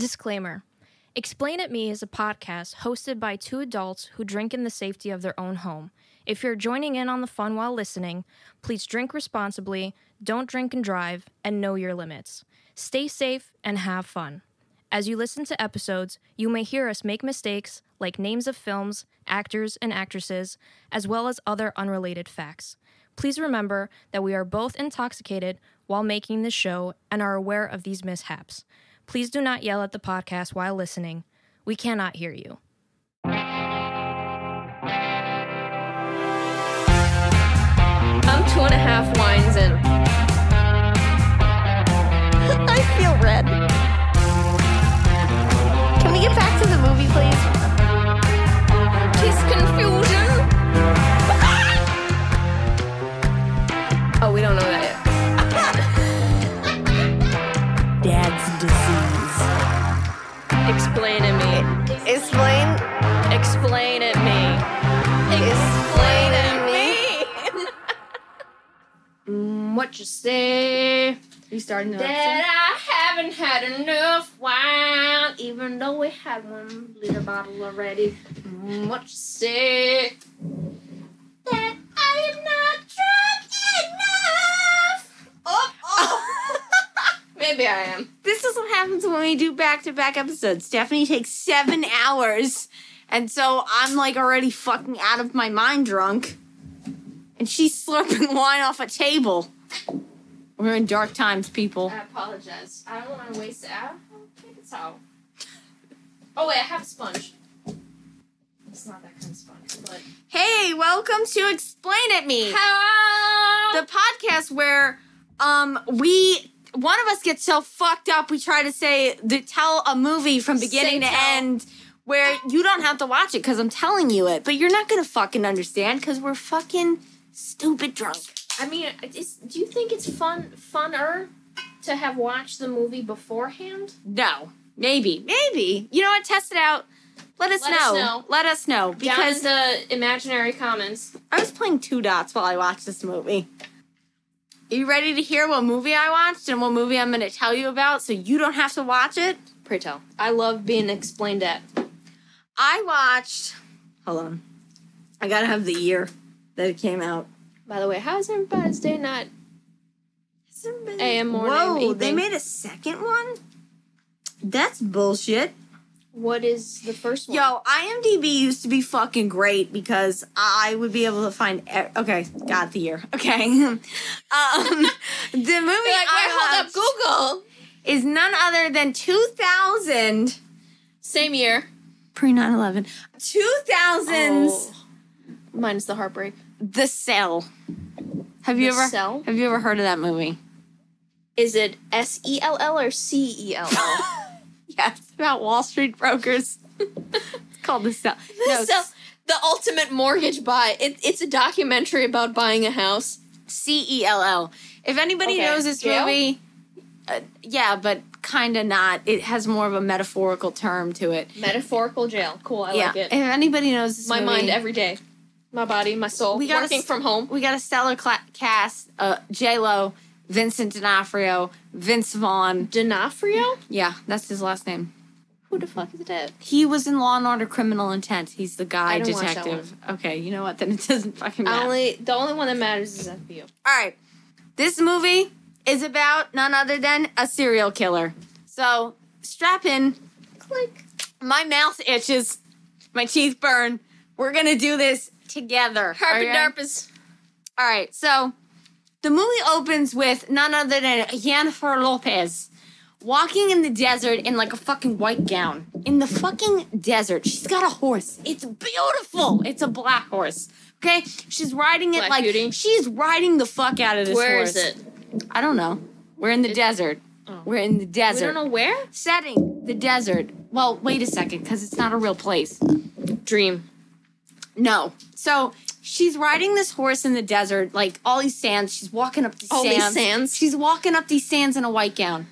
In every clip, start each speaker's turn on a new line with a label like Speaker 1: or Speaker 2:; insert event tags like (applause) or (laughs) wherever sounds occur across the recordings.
Speaker 1: Disclaimer Explain It Me is a podcast hosted by two adults who drink in the safety of their own home. If you're joining in on the fun while listening, please drink responsibly, don't drink and drive, and know your limits. Stay safe and have fun. As you listen to episodes, you may hear us make mistakes like names of films, actors, and actresses, as well as other unrelated facts. Please remember that we are both intoxicated while making this show and are aware of these mishaps. Please do not yell at the podcast while listening. We cannot hear you. I'm two and a half wines in. (laughs)
Speaker 2: I feel red. Can we get back to the movie, please?
Speaker 1: Tis confusion. Explain it me.
Speaker 2: Explain.
Speaker 1: Explain it me.
Speaker 2: Explain it me. (laughs)
Speaker 1: Mm, what you say?
Speaker 2: You starting to
Speaker 1: That I haven't had enough wine, even though we had one liter bottle already. Mm, what you say? That I am not drunk enough. Oh. Maybe I am.
Speaker 2: This is what happens when we do back-to-back episodes. Stephanie takes seven hours, and so I'm like already fucking out of my mind drunk, and she's slurping (laughs) wine off a table. We're in dark times, people.
Speaker 1: I apologize. I don't want to waste it. I don't think it's out. Oh wait, I have a sponge. It's not that kind of sponge, but
Speaker 2: Hey, welcome to Explain It Me.
Speaker 1: hello.
Speaker 2: the podcast where um we one of us gets so fucked up we try to say the tell a movie from beginning
Speaker 1: Say
Speaker 2: to
Speaker 1: tell.
Speaker 2: end where you don't have to watch it because I'm telling you it, but you're not gonna fucking understand because we're fucking stupid drunk.
Speaker 1: I mean, do you think it's fun, funner to have watched the movie beforehand?
Speaker 2: No, maybe, maybe. You know what? Test it out. Let us
Speaker 1: Let us
Speaker 2: know.
Speaker 1: know.
Speaker 2: Let us know because
Speaker 1: the imaginary comments.
Speaker 2: I was playing two dots while I watched this movie. Are you ready to hear what movie I watched and what movie I'm going to tell you about so you don't have to watch it?
Speaker 1: Pray tell. I love being explained at.
Speaker 2: I watched. Hold on. I gotta have the year that it came out.
Speaker 1: By the way, how's everybody's day not? AM morning,
Speaker 2: Whoa, they made a second one? That's bullshit.
Speaker 1: What is the first one?
Speaker 2: Yo, IMDb used to be fucking great because I would be able to find. E- okay, got the year. Okay. (laughs) um, the movie
Speaker 1: You're like, wait,
Speaker 2: I
Speaker 1: hold up, Google.
Speaker 2: is none other than 2000.
Speaker 1: Same year.
Speaker 2: Pre 9 11. 2000's
Speaker 1: Oh. Mine's the heartbreak.
Speaker 2: The Cell. Have you
Speaker 1: The
Speaker 2: ever
Speaker 1: Cell?
Speaker 2: have you ever heard of that movie?
Speaker 1: Is it S E L L or C E L L? (laughs) (laughs)
Speaker 2: Yeah, it's about Wall Street brokers. (laughs) it's called The Cell. No,
Speaker 1: So, the ultimate mortgage buy. It, it's a documentary about buying a house.
Speaker 2: C E L L. If anybody
Speaker 1: Okay,
Speaker 2: knows this movie, uh, yeah, but kind of not. It has more of a metaphorical term to it.
Speaker 1: Metaphorical jail. Cool. I
Speaker 2: yeah.
Speaker 1: like it.
Speaker 2: If anybody knows this
Speaker 1: My
Speaker 2: movie,
Speaker 1: mind every day. My body, my soul.
Speaker 2: We gotta
Speaker 1: Working
Speaker 2: s-
Speaker 1: from home.
Speaker 2: we got a stellar cla- cast. Uh, J Lo, Vincent D'Onofrio, Vince Vaughn.
Speaker 1: D'Onofrio?
Speaker 2: Yeah, that's his last name.
Speaker 1: Who the fuck is that?
Speaker 2: He was in Law and Order: Criminal Intent. He's the guy
Speaker 1: I don't watch that
Speaker 2: detective. Okay, you know what? (laughs) Then it doesn't fucking matter.
Speaker 1: only the only one that matters is FBO.
Speaker 2: All right. This movie is about none other than a serial killer. So strap in.
Speaker 1: Click.
Speaker 2: My mouth itches. My teeth burn. We're going to do this together.
Speaker 1: Harp
Speaker 2: okay?
Speaker 1: and
Speaker 2: All right. So the movie opens with none other than Jennifer Lopez walking in the desert in like a fucking white gown. In the fucking desert. She's got a horse. It's beautiful. It's a black horse. Okay? She's riding it
Speaker 1: Black
Speaker 2: like
Speaker 1: Beauty?
Speaker 2: she's riding the fuck out of this
Speaker 1: Where
Speaker 2: horse.
Speaker 1: is it?
Speaker 2: I don't know. We're in the desert.
Speaker 1: Oh.
Speaker 2: We're in the
Speaker 1: We
Speaker 2: desert.
Speaker 1: don't know where.
Speaker 2: Setting the desert. Well, wait a second, because it's not a real place.
Speaker 1: Dream.
Speaker 2: No. So she's riding this horse in the desert, like all these sands. She's walking up these
Speaker 1: All these
Speaker 2: sands.
Speaker 1: sands?
Speaker 2: She's walking up these sands in a white gown.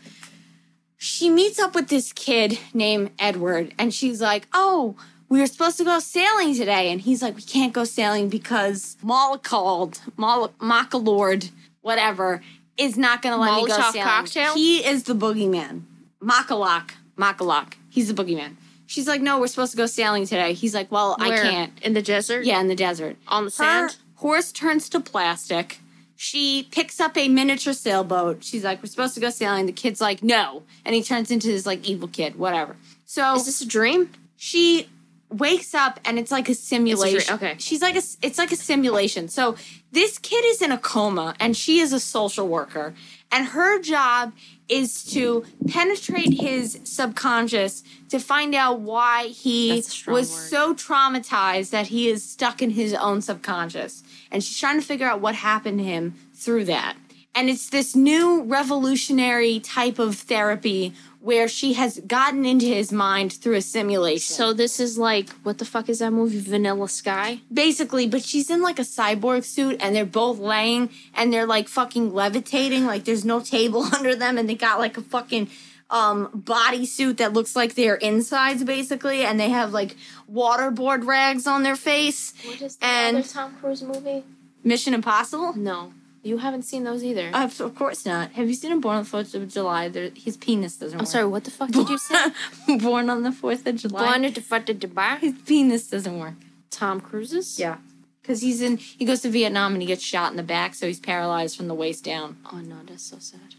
Speaker 2: She meets up with this kid named Edward, and she's like, "Oh, we were supposed to go sailing today," and he's like, "We can't go sailing because Mollicald, Mol- Lord, whatever, is not going to let me go sailing.
Speaker 1: cocktail?
Speaker 2: He is the boogeyman, Makalak, Makalak. He's the boogeyman. She's like, no, we're supposed to go sailing today. He's like, well,
Speaker 1: Where?
Speaker 2: I can't.
Speaker 1: In the desert?
Speaker 2: Yeah, in the desert.
Speaker 1: On the
Speaker 2: Her
Speaker 1: sand?
Speaker 2: horse turns to plastic. She picks up a miniature sailboat. She's like, we're supposed to go sailing. The kid's like, no. And he turns into this like evil kid, whatever. So
Speaker 1: Is this a dream?
Speaker 2: she wakes up and it's like a simulation.
Speaker 1: okay.
Speaker 2: She's like a it's like a simulation. So this kid is in a coma and she is a social worker and her job is to penetrate his subconscious to find out why he
Speaker 1: That's a strong
Speaker 2: was
Speaker 1: word.
Speaker 2: so traumatized that he is stuck in his own subconscious. And she's trying to figure out what happened to him through that. And it's this new revolutionary type of therapy where she has gotten into his mind through a simulation.
Speaker 1: So this is like, what the fuck is that movie? Vanilla Sky?
Speaker 2: basically, but she's in like a cyborg suit and they're both laying and they're like fucking levitating. Like there's no table (laughs) under them and they got like a fucking um bodysuit that looks like their insides basically and they have like waterboard rags on their face.
Speaker 1: What is
Speaker 2: the And- other
Speaker 1: Tom Cruise movie?
Speaker 2: Mission Impossible?
Speaker 1: No. You haven't seen those either.
Speaker 2: Uh, of course not. Have you seen him Born on the Fourth of July? There, his penis doesn't
Speaker 1: I'm
Speaker 2: work.
Speaker 1: sorry, what the fuck did you say? (laughs)
Speaker 2: Born on the Fourth of July.
Speaker 1: Blonde to fuck to Dubai?
Speaker 2: His penis doesn't work.
Speaker 1: Tom Cruise's?
Speaker 2: Yeah. Because he's in, he goes to Vietnam and he gets shot in the back, so he's paralyzed from the waist down.
Speaker 1: Oh no, that's so sad.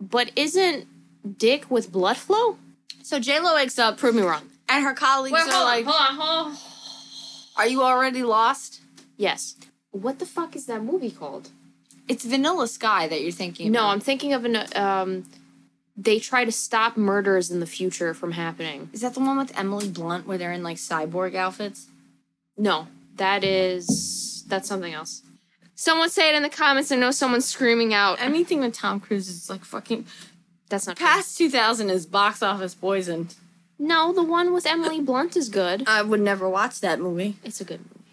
Speaker 1: But isn't Dick with blood flow?
Speaker 2: So J Lo wakes up,
Speaker 1: Prove me wrong.
Speaker 2: and her colleagues are like,
Speaker 1: hold on, hold on.
Speaker 2: "Are you already lost?"
Speaker 1: Yes. What the fuck is that movie called?
Speaker 2: It's Vanilla Sky that you're thinking.
Speaker 1: No,
Speaker 2: about.
Speaker 1: I'm thinking of an um they try to stop murders in the future from happening.
Speaker 2: Is that the one with Emily Blunt where they're in like cyborg outfits?
Speaker 1: No, that is that's something else. Someone say it in the comments. I know someone's screaming out.
Speaker 2: Anything with Tom Cruise is like fucking
Speaker 1: That's not true.
Speaker 2: past 2000 is box office poison.
Speaker 1: No, the one with Emily Blunt is good.
Speaker 2: I would never watch that movie.
Speaker 1: It's a good movie.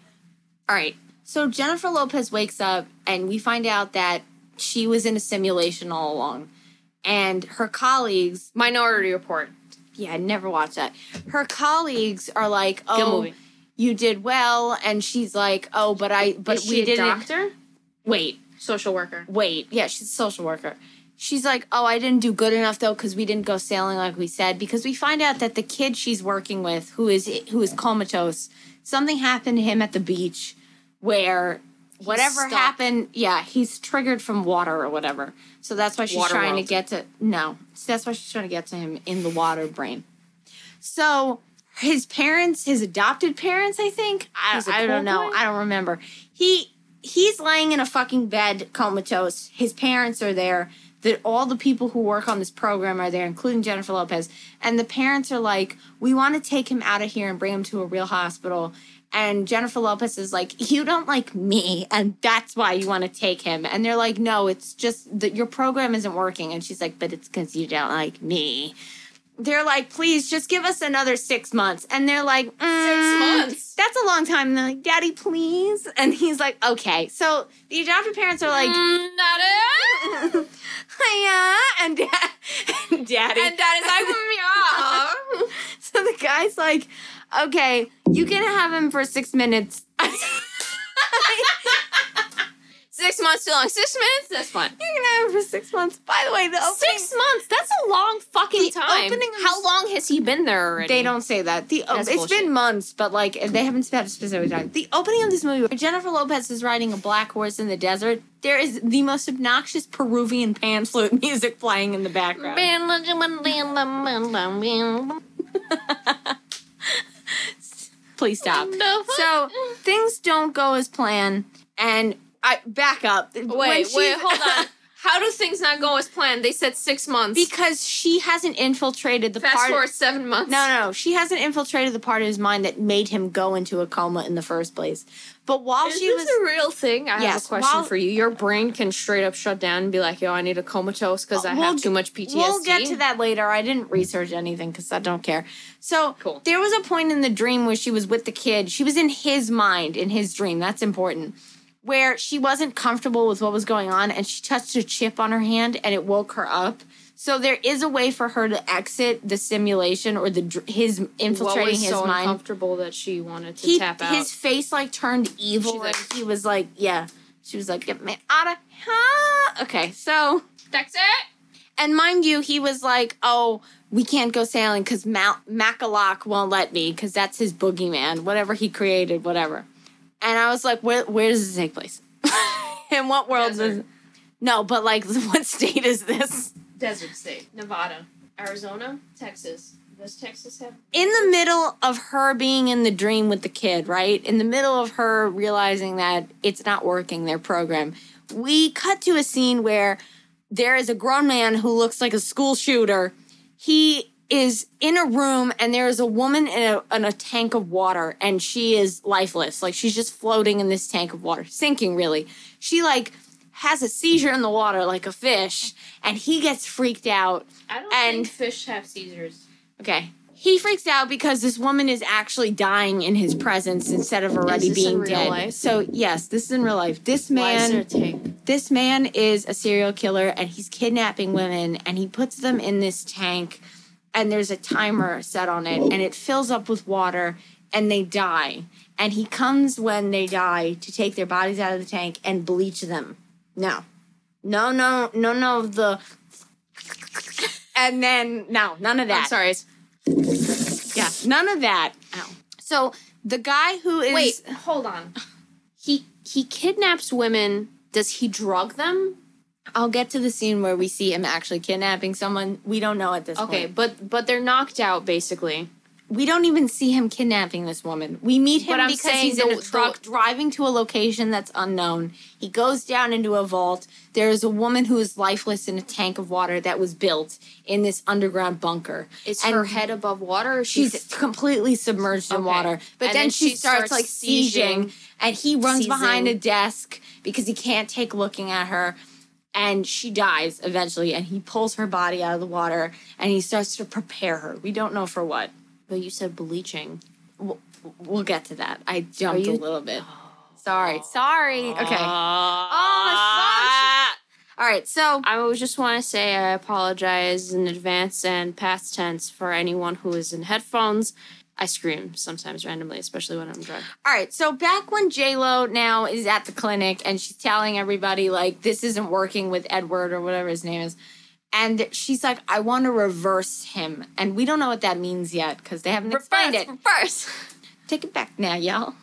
Speaker 2: All right. So Jennifer Lopez wakes up and we find out that she was in a simulation all along. And her colleagues,
Speaker 1: Minority Report.
Speaker 2: yeah, I never watched that. Her colleagues are like, "Oh, you did well." And she's like, "Oh, but I but
Speaker 1: is
Speaker 2: we
Speaker 1: a
Speaker 2: didn't
Speaker 1: doctor?
Speaker 2: wait.
Speaker 1: Social worker.
Speaker 2: Wait, yeah, she's a social worker. She's like, oh, I didn't do good enough though because we didn't go sailing like we said. Because we find out that the kid she's working with, who is who is comatose, something happened to him at the beach, where whatever
Speaker 1: stuck.
Speaker 2: happened, yeah, he's triggered from water or whatever. So that's why she's
Speaker 1: Water
Speaker 2: trying
Speaker 1: world.
Speaker 2: to get to no, that's why she's trying to get to him in the water brain. So his parents, his adopted parents, I think. I, I don't know.
Speaker 1: boy?
Speaker 2: I don't remember. He he's laying in a fucking bed comatose. His parents are there. That all the people who work on this program are there, including Jennifer Lopez. And the parents are like, "We want to take him out of here and bring him to a real hospital." And Jennifer Lopez is like, "You don't like me, and that's why you want to take him." And they're like, "No, it's just that your program isn't working." And she's like, "But it's because you don't like me." they're like, please just give us another six months. And they're like, "Mm,
Speaker 1: months?
Speaker 2: That's a long time. And they're like, Daddy, please. And he's like, okay. So the adopted parents are like,
Speaker 1: Mm, it. (laughs)
Speaker 2: yeah. And, dad, (laughs) and daddy.
Speaker 1: And is like, yeah. (laughs)
Speaker 2: so the guy's like, okay, you can have him for six minutes. (laughs)
Speaker 1: Six months too long. Six minutes? That's fine.
Speaker 2: You can have him for six months. By the way, the opening,
Speaker 1: Six months? That's a long fucking
Speaker 2: The
Speaker 1: time.
Speaker 2: opening
Speaker 1: How long has he been there already?
Speaker 2: They don't say that. The
Speaker 1: That's
Speaker 2: it's
Speaker 1: bullshit.
Speaker 2: been months, but like they haven't said a specific time. The opening of this movie, where Jennifer Lopez is riding a black horse in the desert. There is the most obnoxious Peruvian pan flute (laughs) music playing in the background. (laughs) Please stop.
Speaker 1: No.
Speaker 2: So things don't go as planned, and I back up.
Speaker 1: Wait, wait, hold on. (laughs) How do things not go as planned? They said six months.
Speaker 2: Because she hasn't infiltrated the
Speaker 1: Fast
Speaker 2: part.
Speaker 1: forward seven months.
Speaker 2: No, no, no. She hasn't infiltrated the part of his mind that made him go into a coma in the first place. But while
Speaker 1: Is
Speaker 2: she
Speaker 1: this
Speaker 2: was
Speaker 1: a real thing? I have a question
Speaker 2: while-
Speaker 1: for you. Your brain can straight up shut down and be like, "Yo, I need a comatose because I uh,
Speaker 2: We'll
Speaker 1: have too much PTSD."
Speaker 2: We'll get to that later. I didn't research anything because I don't care. So
Speaker 1: Cool.
Speaker 2: there was a point in the dream where she was with the kid. She was in his mind, in his dream. That's important. Where she wasn't comfortable with what was going on and she touched a chip on her hand and it woke her up. So there is a way for her to exit the simulation or the his infiltrating
Speaker 1: was
Speaker 2: his
Speaker 1: so
Speaker 2: mind.
Speaker 1: uncomfortable that she wanted to
Speaker 2: He,
Speaker 1: tap out?
Speaker 2: his face like turned evil.
Speaker 1: She's like-
Speaker 2: and he was like, yeah. She was like, get me out of here. Okay, so
Speaker 1: That's it.
Speaker 2: And mind you, he was like, "Oh, we can't go sailing because Mal- won't let me because that's his boogeyman, whatever he created, whatever." And I was like, "Where where does this take place? (laughs) In what world
Speaker 1: Desert.
Speaker 2: does?" No, but like, (laughs) what state is this?
Speaker 1: Desert state. Nevada. Arizona. Texas. Does Texas have
Speaker 2: in the middle of her being in the dream with the kid, right? In the middle of her realizing that it's not working, their program, we cut to a scene where there is a grown man who looks like a school shooter. He is in a room and there is a woman in a, in a tank of water and she is lifeless. Like she's just floating in this tank of water, sinking really. She like has a seizure in the water like a fish and he gets freaked out.
Speaker 1: I don't
Speaker 2: And-
Speaker 1: think fish have seizures.
Speaker 2: Okay. He freaks out because this woman is actually dying in his presence instead of already being dead.
Speaker 1: life?
Speaker 2: So yes, this is in real life. This
Speaker 1: Why is there
Speaker 2: man this man is a serial killer and he's kidnapping women and he puts them in this tank and there's a timer set on it and it fills up with water and they die. And he comes when they die to take their bodies out of the tank and bleach them. No. No, no, no, no, the and then no, none of that.
Speaker 1: I'm sorry.
Speaker 2: Yeah, none of that.
Speaker 1: Ow.
Speaker 2: So the guy who is
Speaker 1: Wait, hold on. He he kidnaps women. Does he drug them?
Speaker 2: I'll get to the scene where we see him actually kidnapping someone. We don't know at this
Speaker 1: Okay,
Speaker 2: point.
Speaker 1: Okay, but but they're knocked out basically.
Speaker 2: We don't even see him kidnapping this woman. We meet him because he's in a truck driving to a location that's unknown. He goes down into a vault. There is a woman who is lifeless in a tank of water that was built in this underground bunker.
Speaker 1: Is
Speaker 2: And
Speaker 1: her head above water? Or
Speaker 2: She's
Speaker 1: she's
Speaker 2: completely submerged in water. But then,
Speaker 1: then
Speaker 2: she,
Speaker 1: she
Speaker 2: starts,
Speaker 1: starts
Speaker 2: like sieging. and he runs behind a desk because he can't take looking at her. And she dies eventually, and he pulls her body out of the water and he starts to prepare her. We don't know for what.
Speaker 1: But you said bleaching.
Speaker 2: We'll, we'll get to that. I jumped
Speaker 1: you-
Speaker 2: a little bit. (gasps) Sorry. Sorry. Okay.
Speaker 1: Oh,
Speaker 2: All right. So
Speaker 1: I just want to say I apologize in advance and past tense for anyone who is in headphones. I scream sometimes randomly, especially when I'm drunk.
Speaker 2: All right, so back when J Lo now is at the clinic and she's telling everybody like this isn't working with Edward or whatever his name is, and she's like, I want to reverse him, and we don't know what that means yet because they haven't explained it.
Speaker 1: Reverse.
Speaker 2: Take it back now, y'all.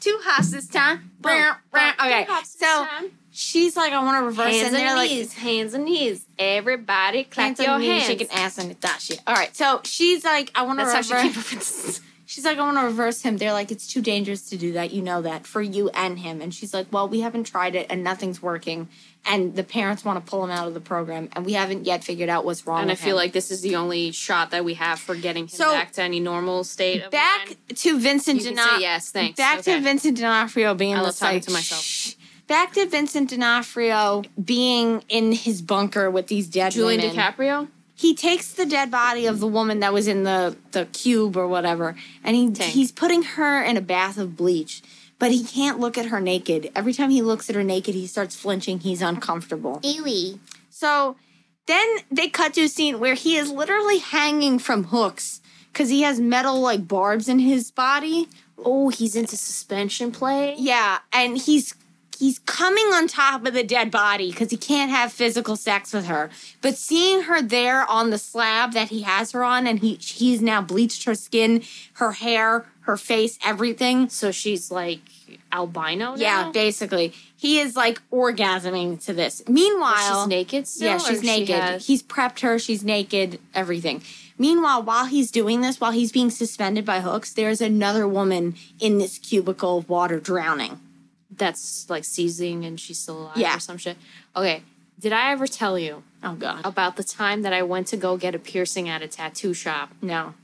Speaker 2: Two hops this time.
Speaker 1: Boom.
Speaker 2: okay,
Speaker 1: Two hops
Speaker 2: so
Speaker 1: time.
Speaker 2: she's like, I want to reverse,
Speaker 1: hands
Speaker 2: and they're
Speaker 1: and
Speaker 2: like,
Speaker 1: knees, hands and knees. Everybody clap
Speaker 2: hands
Speaker 1: your
Speaker 2: on knees,
Speaker 1: hands.
Speaker 2: shaking ass and that shit. All right, so she's like, I want to reverse.
Speaker 1: how she keep up with (laughs)
Speaker 2: She's like, I want to reverse him. They're like, it's too dangerous to do that. You know that for you and him. And she's like, well, we haven't tried it and nothing's working. And the parents want to pull him out of the program. And we haven't yet figured out what's wrong
Speaker 1: And I feel
Speaker 2: him.
Speaker 1: like this is the only shot that we have for getting him
Speaker 2: So,
Speaker 1: back to any normal state of
Speaker 2: back
Speaker 1: mind.
Speaker 2: to Vincent D'Onofrio.
Speaker 1: say yes, thanks.
Speaker 2: Back
Speaker 1: Okay.
Speaker 2: to Vincent D'Onofrio being
Speaker 1: I
Speaker 2: the
Speaker 1: love talking
Speaker 2: like,
Speaker 1: to myself.
Speaker 2: "Shh." Back to Vincent D'Onofrio being in his bunker with these dead bodies.
Speaker 1: Julian
Speaker 2: women.
Speaker 1: DiCaprio.
Speaker 2: he takes the dead body of the woman that was in the the cube or whatever, and he he's putting her in a bath of bleach. But he can't look at her naked. Every time he looks at her naked, he starts flinching. He's uncomfortable.
Speaker 1: Ewy.
Speaker 2: So then they cut to a scene where he is literally hanging from hooks because he has metal like barbs in his body.
Speaker 1: Oh, he's into suspension play.
Speaker 2: Yeah, and he's he's coming on top of the dead body because he can't have physical sex with her. But seeing her there on the slab that he has her on, and he he's now bleached her skin, her hair, her face, everything.
Speaker 1: So she's like albino.
Speaker 2: Yeah, basically, he is like orgasming to this. Meanwhile,
Speaker 1: she's naked still.
Speaker 2: yeah, she's
Speaker 1: she
Speaker 2: naked.
Speaker 1: has-
Speaker 2: He's prepped her. She's naked. Everything. Meanwhile, while he's doing this, while he's being suspended by hooks, there's another woman in this cubicle of water drowning.
Speaker 1: that's like seizing and she's still alive
Speaker 2: Yeah.
Speaker 1: or some shit. Okay. Did I ever tell you
Speaker 2: Oh God,
Speaker 1: about the time that I went to go get a piercing at a tattoo shop?
Speaker 2: no.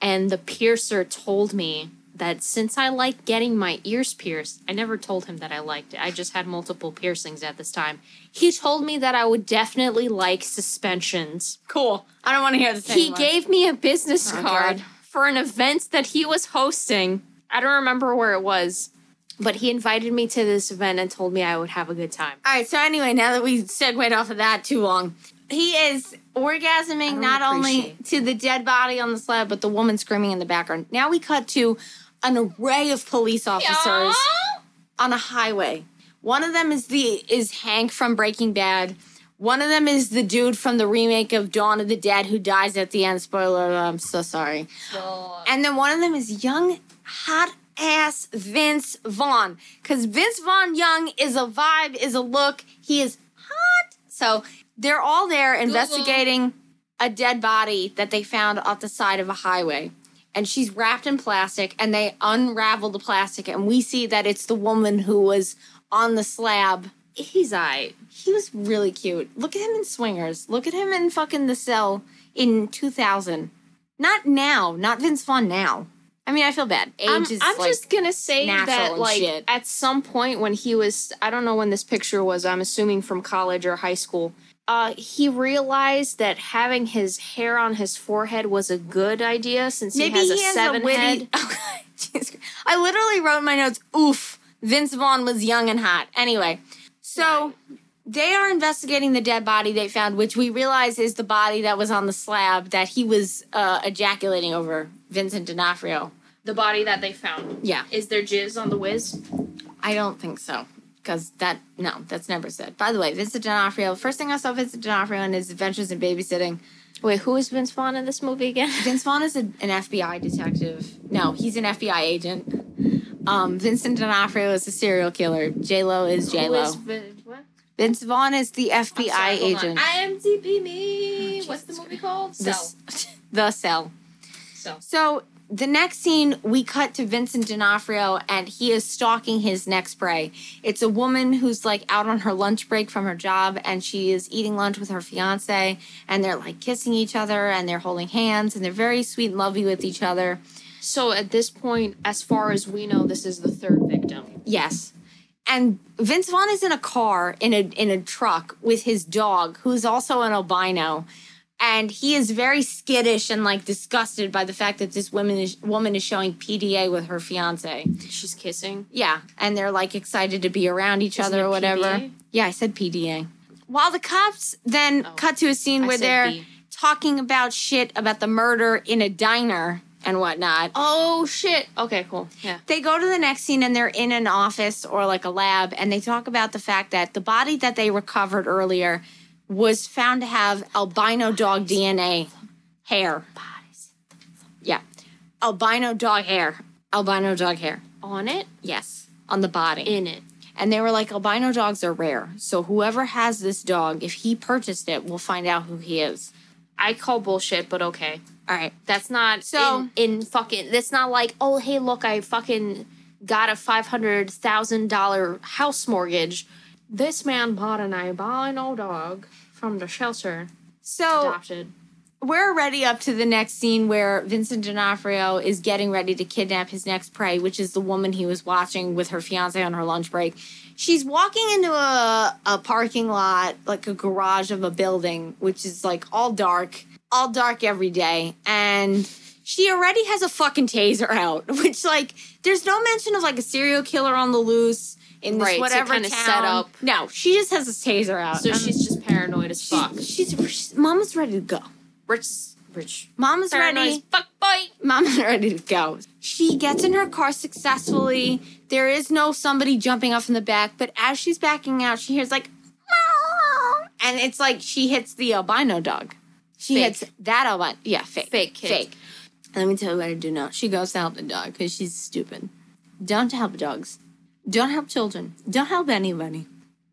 Speaker 1: And the piercer told me that since I like getting my ears pierced, I never told him that I liked it. I just had multiple piercings at this time. He told me that I would definitely like suspensions.
Speaker 2: Cool. I don't want to hear this
Speaker 1: He
Speaker 2: anymore.
Speaker 1: gave me a business
Speaker 2: Oh,
Speaker 1: card
Speaker 2: God.
Speaker 1: for an event that he was hosting. I don't remember where it was, but he invited me to this event and told me I would have a good time.
Speaker 2: All right. So anyway, now that we segued off of that too long, he is orgasming not only to the dead body on the slab, but the woman screaming in the background. Now we cut to an array of police officers on a highway. One of them is the is Hank from Breaking Bad. One of them is the dude from the remake of Dawn of the Dead who dies at the end. Spoiler, alert, I'm so sorry. And then one of them is young, hot ass Vince Vaughn. Because Vince Vaughn Young is a vibe, is a look. He is hot. So they're all there investigating a dead body that they found off the side of a highway. And she's wrapped in plastic, and they unravel the plastic, and we see that it's the woman who was on the slab. He's I. He was really cute. Look at him in Swingers. Look at him in fucking The Cell in 2000. Not now. Not Vince Vaughn now. I mean, I feel bad. Age
Speaker 1: I'm,
Speaker 2: is
Speaker 1: I'm
Speaker 2: like,
Speaker 1: just gonna say
Speaker 2: natural
Speaker 1: that like
Speaker 2: shit.
Speaker 1: at some point when he was I don't know when this picture was, I'm assuming from college or high school. Uh, he realized that having his hair on his forehead was a good idea since
Speaker 2: maybe
Speaker 1: he has a seven head. (laughs)
Speaker 2: Jeez. I literally wrote in my notes, oof, Vince Vaughn was young and hot. Anyway, so they are investigating the dead body they found, which we realize is the body that was on the slab that he was uh, ejaculating over, Vincent D'Onofrio.
Speaker 1: The body that they found.
Speaker 2: Yeah.
Speaker 1: Is there jizz on the whiz?
Speaker 2: I don't think so. Because that, no, that's never said. By the way, Vincent D'Onofrio, first thing I saw Vincent D'Onofrio in his Adventures in Babysitting.
Speaker 1: Wait, who is Vince Vaughn in this movie again? (laughs)
Speaker 2: Vince Vaughn is a, an FBI detective. No, he's an FBI agent. Um, Vincent D'Onofrio is a serial killer. J Lo is J Lo.
Speaker 1: is Vin- what?
Speaker 2: Vince Vaughn is the FBI
Speaker 1: Sorry,
Speaker 2: agent.
Speaker 1: IMDb me. What's the movie called?
Speaker 2: The,
Speaker 1: Cell.
Speaker 2: the Cell.
Speaker 1: So.
Speaker 2: So the next scene, we cut to Vincent D'Onofrio, and he is stalking his next prey. It's a woman who's like out on her lunch break from her job, and she is eating lunch with her fiance, and they're like kissing each other, and they're holding hands, and they're very sweet and lovey with each other.
Speaker 1: So at this point, as far as we know, this is the third victim.
Speaker 2: Yes. And Vince Vaughn is in a car in a in a truck with his dog, who's also an albino. And he is very skittish and like disgusted by the fact that this woman is woman is showing PDA with her fiance.
Speaker 1: She's kissing.
Speaker 2: Yeah, and they're like excited to be around each
Speaker 1: Isn't
Speaker 2: other or whatever.
Speaker 1: PDA?
Speaker 2: Yeah, I said PDA. While the cops then
Speaker 1: Oh.
Speaker 2: cut to a scene
Speaker 1: I
Speaker 2: where they're
Speaker 1: B.
Speaker 2: talking about shit about the murder in a diner and whatnot.
Speaker 1: Oh shit. Okay, cool. Yeah.
Speaker 2: They go to the next scene and they're in an office or like a lab and they talk about the fact that the body that they recovered earlier was found to have albino dog DNA hair. Yeah. Albino dog hair. Albino dog hair.
Speaker 1: On it,
Speaker 2: Yes. On the body.
Speaker 1: in it.
Speaker 2: And they were like, albino dogs are rare. So whoever has this dog, if he purchased it, we'll find out who he is.
Speaker 1: I call bullshit, but okay.
Speaker 2: All right.
Speaker 1: That's not
Speaker 2: So-
Speaker 1: in, in fucking. That's not like oh hey look I fucking got a five hundred thousand dollar house mortgage. This man bought an albino dog from the shelter.
Speaker 2: So
Speaker 1: Adopted.
Speaker 2: we're already up to the next scene where Vincent D'Onofrio is getting ready to kidnap his next prey, which is the woman he was watching with her fiance on her lunch break. She's walking into a, a parking lot, like a garage of a building, which is like all dark, all dark every day. And she already has a fucking taser out, (laughs) which like there's no mention of like a serial killer on the loose in this
Speaker 1: Right, to
Speaker 2: whatever
Speaker 1: kinda
Speaker 2: town.
Speaker 1: set up-
Speaker 2: No, she just has a taser out.
Speaker 1: So
Speaker 2: Um,
Speaker 1: she's just paranoid as fuck.
Speaker 2: she's, she's, she's mama's ready to go.
Speaker 1: Rich, rich.
Speaker 2: Mama's
Speaker 1: Paranoid
Speaker 2: ready.
Speaker 1: fuck boy.
Speaker 2: Mama's (laughs) ready to go. She gets in her car successfully. There is no somebody jumping up from the back, but as she's backing out, she hears like, "Meow," and it's like she hits the albino dog. She
Speaker 1: Fake.
Speaker 2: hits that albino. Yeah, fake.
Speaker 1: Fake kid.
Speaker 2: Fake. Let me tell you what I do know. She goes to help the dog because she's stupid. Don't help dogs. Don't help children. Don't help anybody.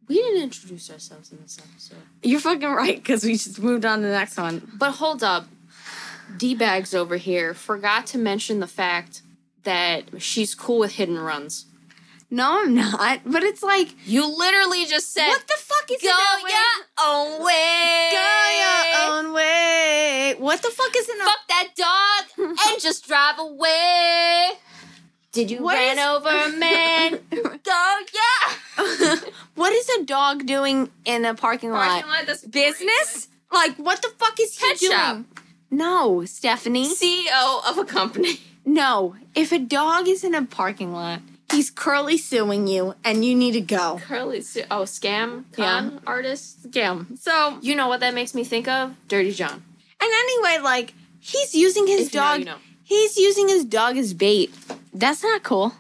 Speaker 1: We didn't introduce ourselves in this episode.
Speaker 2: You're fucking right because we just moved on to the next one.
Speaker 1: But hold up. D bags over here forgot to mention the fact that she's cool with hidden runs.
Speaker 2: No, I'm not. But it's like,
Speaker 1: You literally just said
Speaker 2: what the fuck is
Speaker 1: go
Speaker 2: it?
Speaker 1: your own way.
Speaker 2: Go your own way. What the fuck is in a
Speaker 1: Fuck that dog (laughs) and just drive away. Did you
Speaker 2: What
Speaker 1: ran
Speaker 2: is-
Speaker 1: over a man? (laughs) go yeah. (laughs)
Speaker 2: what is a dog doing in a parking lot? Business? Like what the fuck is he
Speaker 1: Pet
Speaker 2: doing?
Speaker 1: shop.
Speaker 2: No, Stephanie.
Speaker 1: CEO of a company.
Speaker 2: No. If a dog is in a parking lot, he's curly suing you and you need to go.
Speaker 1: Curly su- oh scam con
Speaker 2: Yeah.
Speaker 1: artist.
Speaker 2: scam. So
Speaker 1: You know what that makes me think of? Dirty John.
Speaker 2: and anyway, like he's using his
Speaker 1: If you know,
Speaker 2: dog
Speaker 1: you know.
Speaker 2: he's using his dog as bait. That's not cool.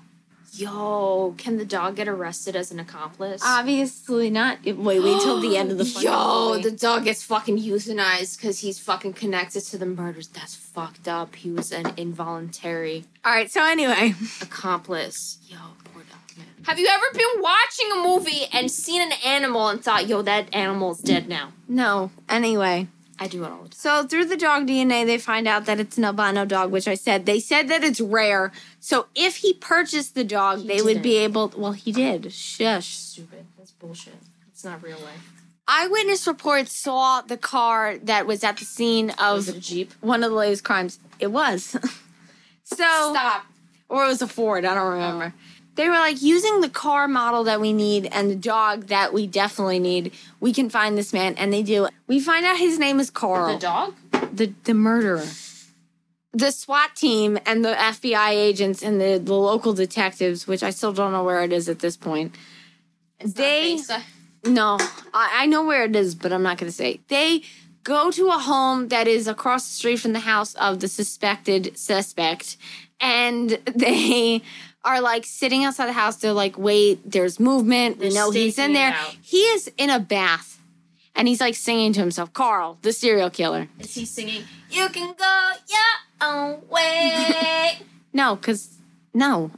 Speaker 1: Yo, can the dog get arrested as an accomplice?
Speaker 2: Obviously not. Wait, wait till the end of the (gasps) fucking
Speaker 1: Yo,
Speaker 2: movie.
Speaker 1: the dog gets fucking euthanized because he's fucking connected to the murders. That's fucked up. He was an involuntary
Speaker 2: All right. So anyway,
Speaker 1: accomplice. Yo, poor dog, man. Have you ever been watching a movie and seen an animal and thought, yo, that animal's dead now?
Speaker 2: no. Anyway,
Speaker 1: I do it all the time.
Speaker 2: so through the dog DNA, they find out that it's an albino dog, which I said they said that it's rare. So if he purchased the dog,
Speaker 1: He
Speaker 2: they would be able. Well, he did. Shush.
Speaker 1: Stupid. That's bullshit. It's not real life.
Speaker 2: Eyewitness reports saw the car that was at the scene of
Speaker 1: it a Jeep?
Speaker 2: one of the latest crimes. It was. (laughs) so
Speaker 1: Stop.
Speaker 2: or it was a Ford, I don't remember. Oh. They were like using the car model that we need and the dog that we definitely need. We can find this man, and they do. We find out his name is Carl,
Speaker 1: The dog?
Speaker 2: the the murderer. The SWAT team and the FBI agents and the, the local detectives, which I still don't know where it is at this point.
Speaker 1: It's
Speaker 2: They- No, I, I know where it is, but I'm not going to say. They go to a home that is across the street from the house of the suspected suspect, and (laughs) they are like sitting outside the house. They're like, "Wait, there's movement. We know he's in there. He is in a bath, and he's like singing to himself, Carl, the serial killer.
Speaker 1: Is he singing, You can go your own way? (laughs)
Speaker 2: No, because no.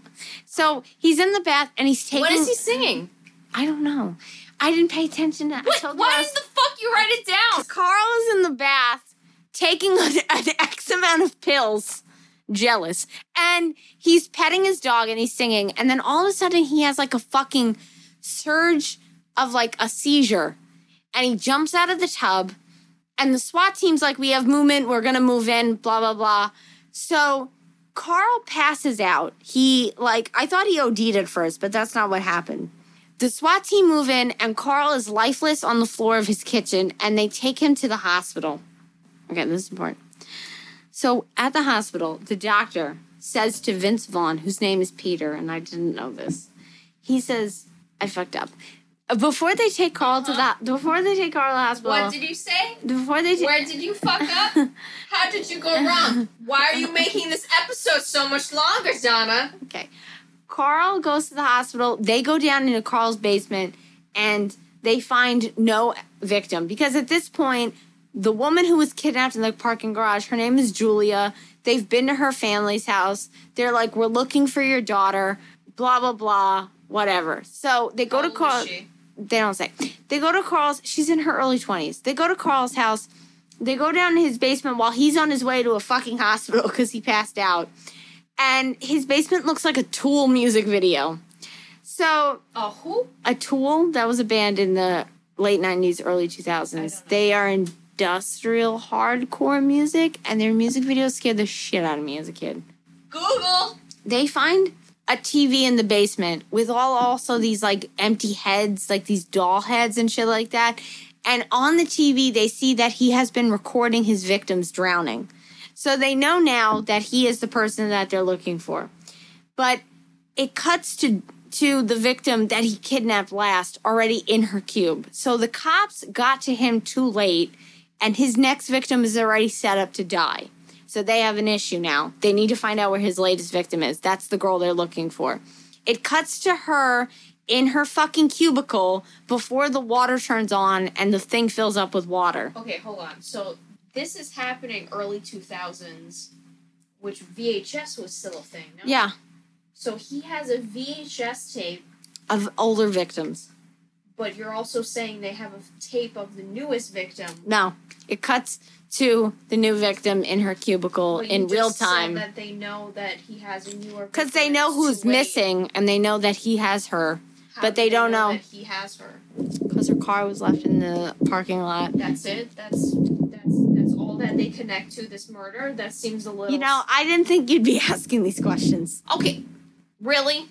Speaker 2: So he's in the bath, and he's taking.
Speaker 1: what is he singing?
Speaker 2: I don't know. I didn't pay attention. To,
Speaker 1: What?
Speaker 2: told you I
Speaker 1: Why
Speaker 2: was-
Speaker 1: the fuck you write it down?
Speaker 2: Carl is in the bath taking an, (laughs) an X amount of pills, jealous, and he's petting his dog and he's singing, and then all of a sudden he has like a fucking surge of like a seizure, and he jumps out of the tub, and the SWAT team's like, "We have movement, we're gonna move in," blah blah blah. So Carl passes out. He like I thought he OD'd at first, but that's not what happened. The SWAT team move in, and Carl is lifeless on the floor of his kitchen, and they take him to the hospital. Okay, this is important. So at the hospital, the doctor says to Vince Vaughn, whose name is Peter, and I didn't know this. He says, "I fucked up." Before they take Carl to that, before they take Carl to the hospital,
Speaker 1: What did you say?
Speaker 2: before they take
Speaker 1: Where did you fuck up? (laughs) How did you go wrong? Why are you making this episode so much longer, Donna?
Speaker 2: Okay. Carl goes to the hospital. They go down into Carl's basement and they find no victim because at this point, the woman who was kidnapped in the parking garage, her name is Julia. They've been to her family's house. They're like, We're looking for your daughter, blah, blah, blah, whatever. So they go to Carl. They don't say. They go to Carl's. She's in her early 20s. They go to Carl's house. They go down to his basement while he's on his way to a fucking hospital (laughs) because he passed out. And his basement looks like a Tool music video. So,
Speaker 1: Oh, who?
Speaker 2: a Tool, that was a band in the late 90s, early 2000s. They are industrial hardcore music, and their music videos scared the shit out of me as a kid
Speaker 1: Google.
Speaker 2: they find a TV in the basement with all also these like empty heads, like these doll heads and shit like that. And on the TV, they see that he has been recording his victims drowning. So they know now that he is the person that they're looking for. But it cuts to to the victim that he kidnapped last already in her cube. So the cops got to him too late and his next victim is already set up to die. So they have an issue now. They need to find out where his latest victim is. That's the girl they're looking for. It cuts to her in her fucking cubicle before the water turns on and the thing fills up with water.
Speaker 1: Okay, hold on. So this is happening early 2000s, which VHS was still a thing. No?
Speaker 2: Yeah,
Speaker 1: So he has a VHS tape,
Speaker 2: of older victims.
Speaker 1: but you're also saying they have a tape of the newest victim.
Speaker 2: No, it cuts to the new victim in her cubicle
Speaker 1: you
Speaker 2: in real time
Speaker 1: that they know that he has a newer.
Speaker 2: because they know who's missing and they know that he has her
Speaker 1: How
Speaker 2: but
Speaker 1: do
Speaker 2: they don't know.
Speaker 1: that he has her.
Speaker 2: because her car was left in the parking lot.
Speaker 1: That's it. That's that's that's all that they connect to this murder. That seems a little.
Speaker 2: You know, I didn't think you'd be (laughs) asking these questions.
Speaker 1: Okay, really?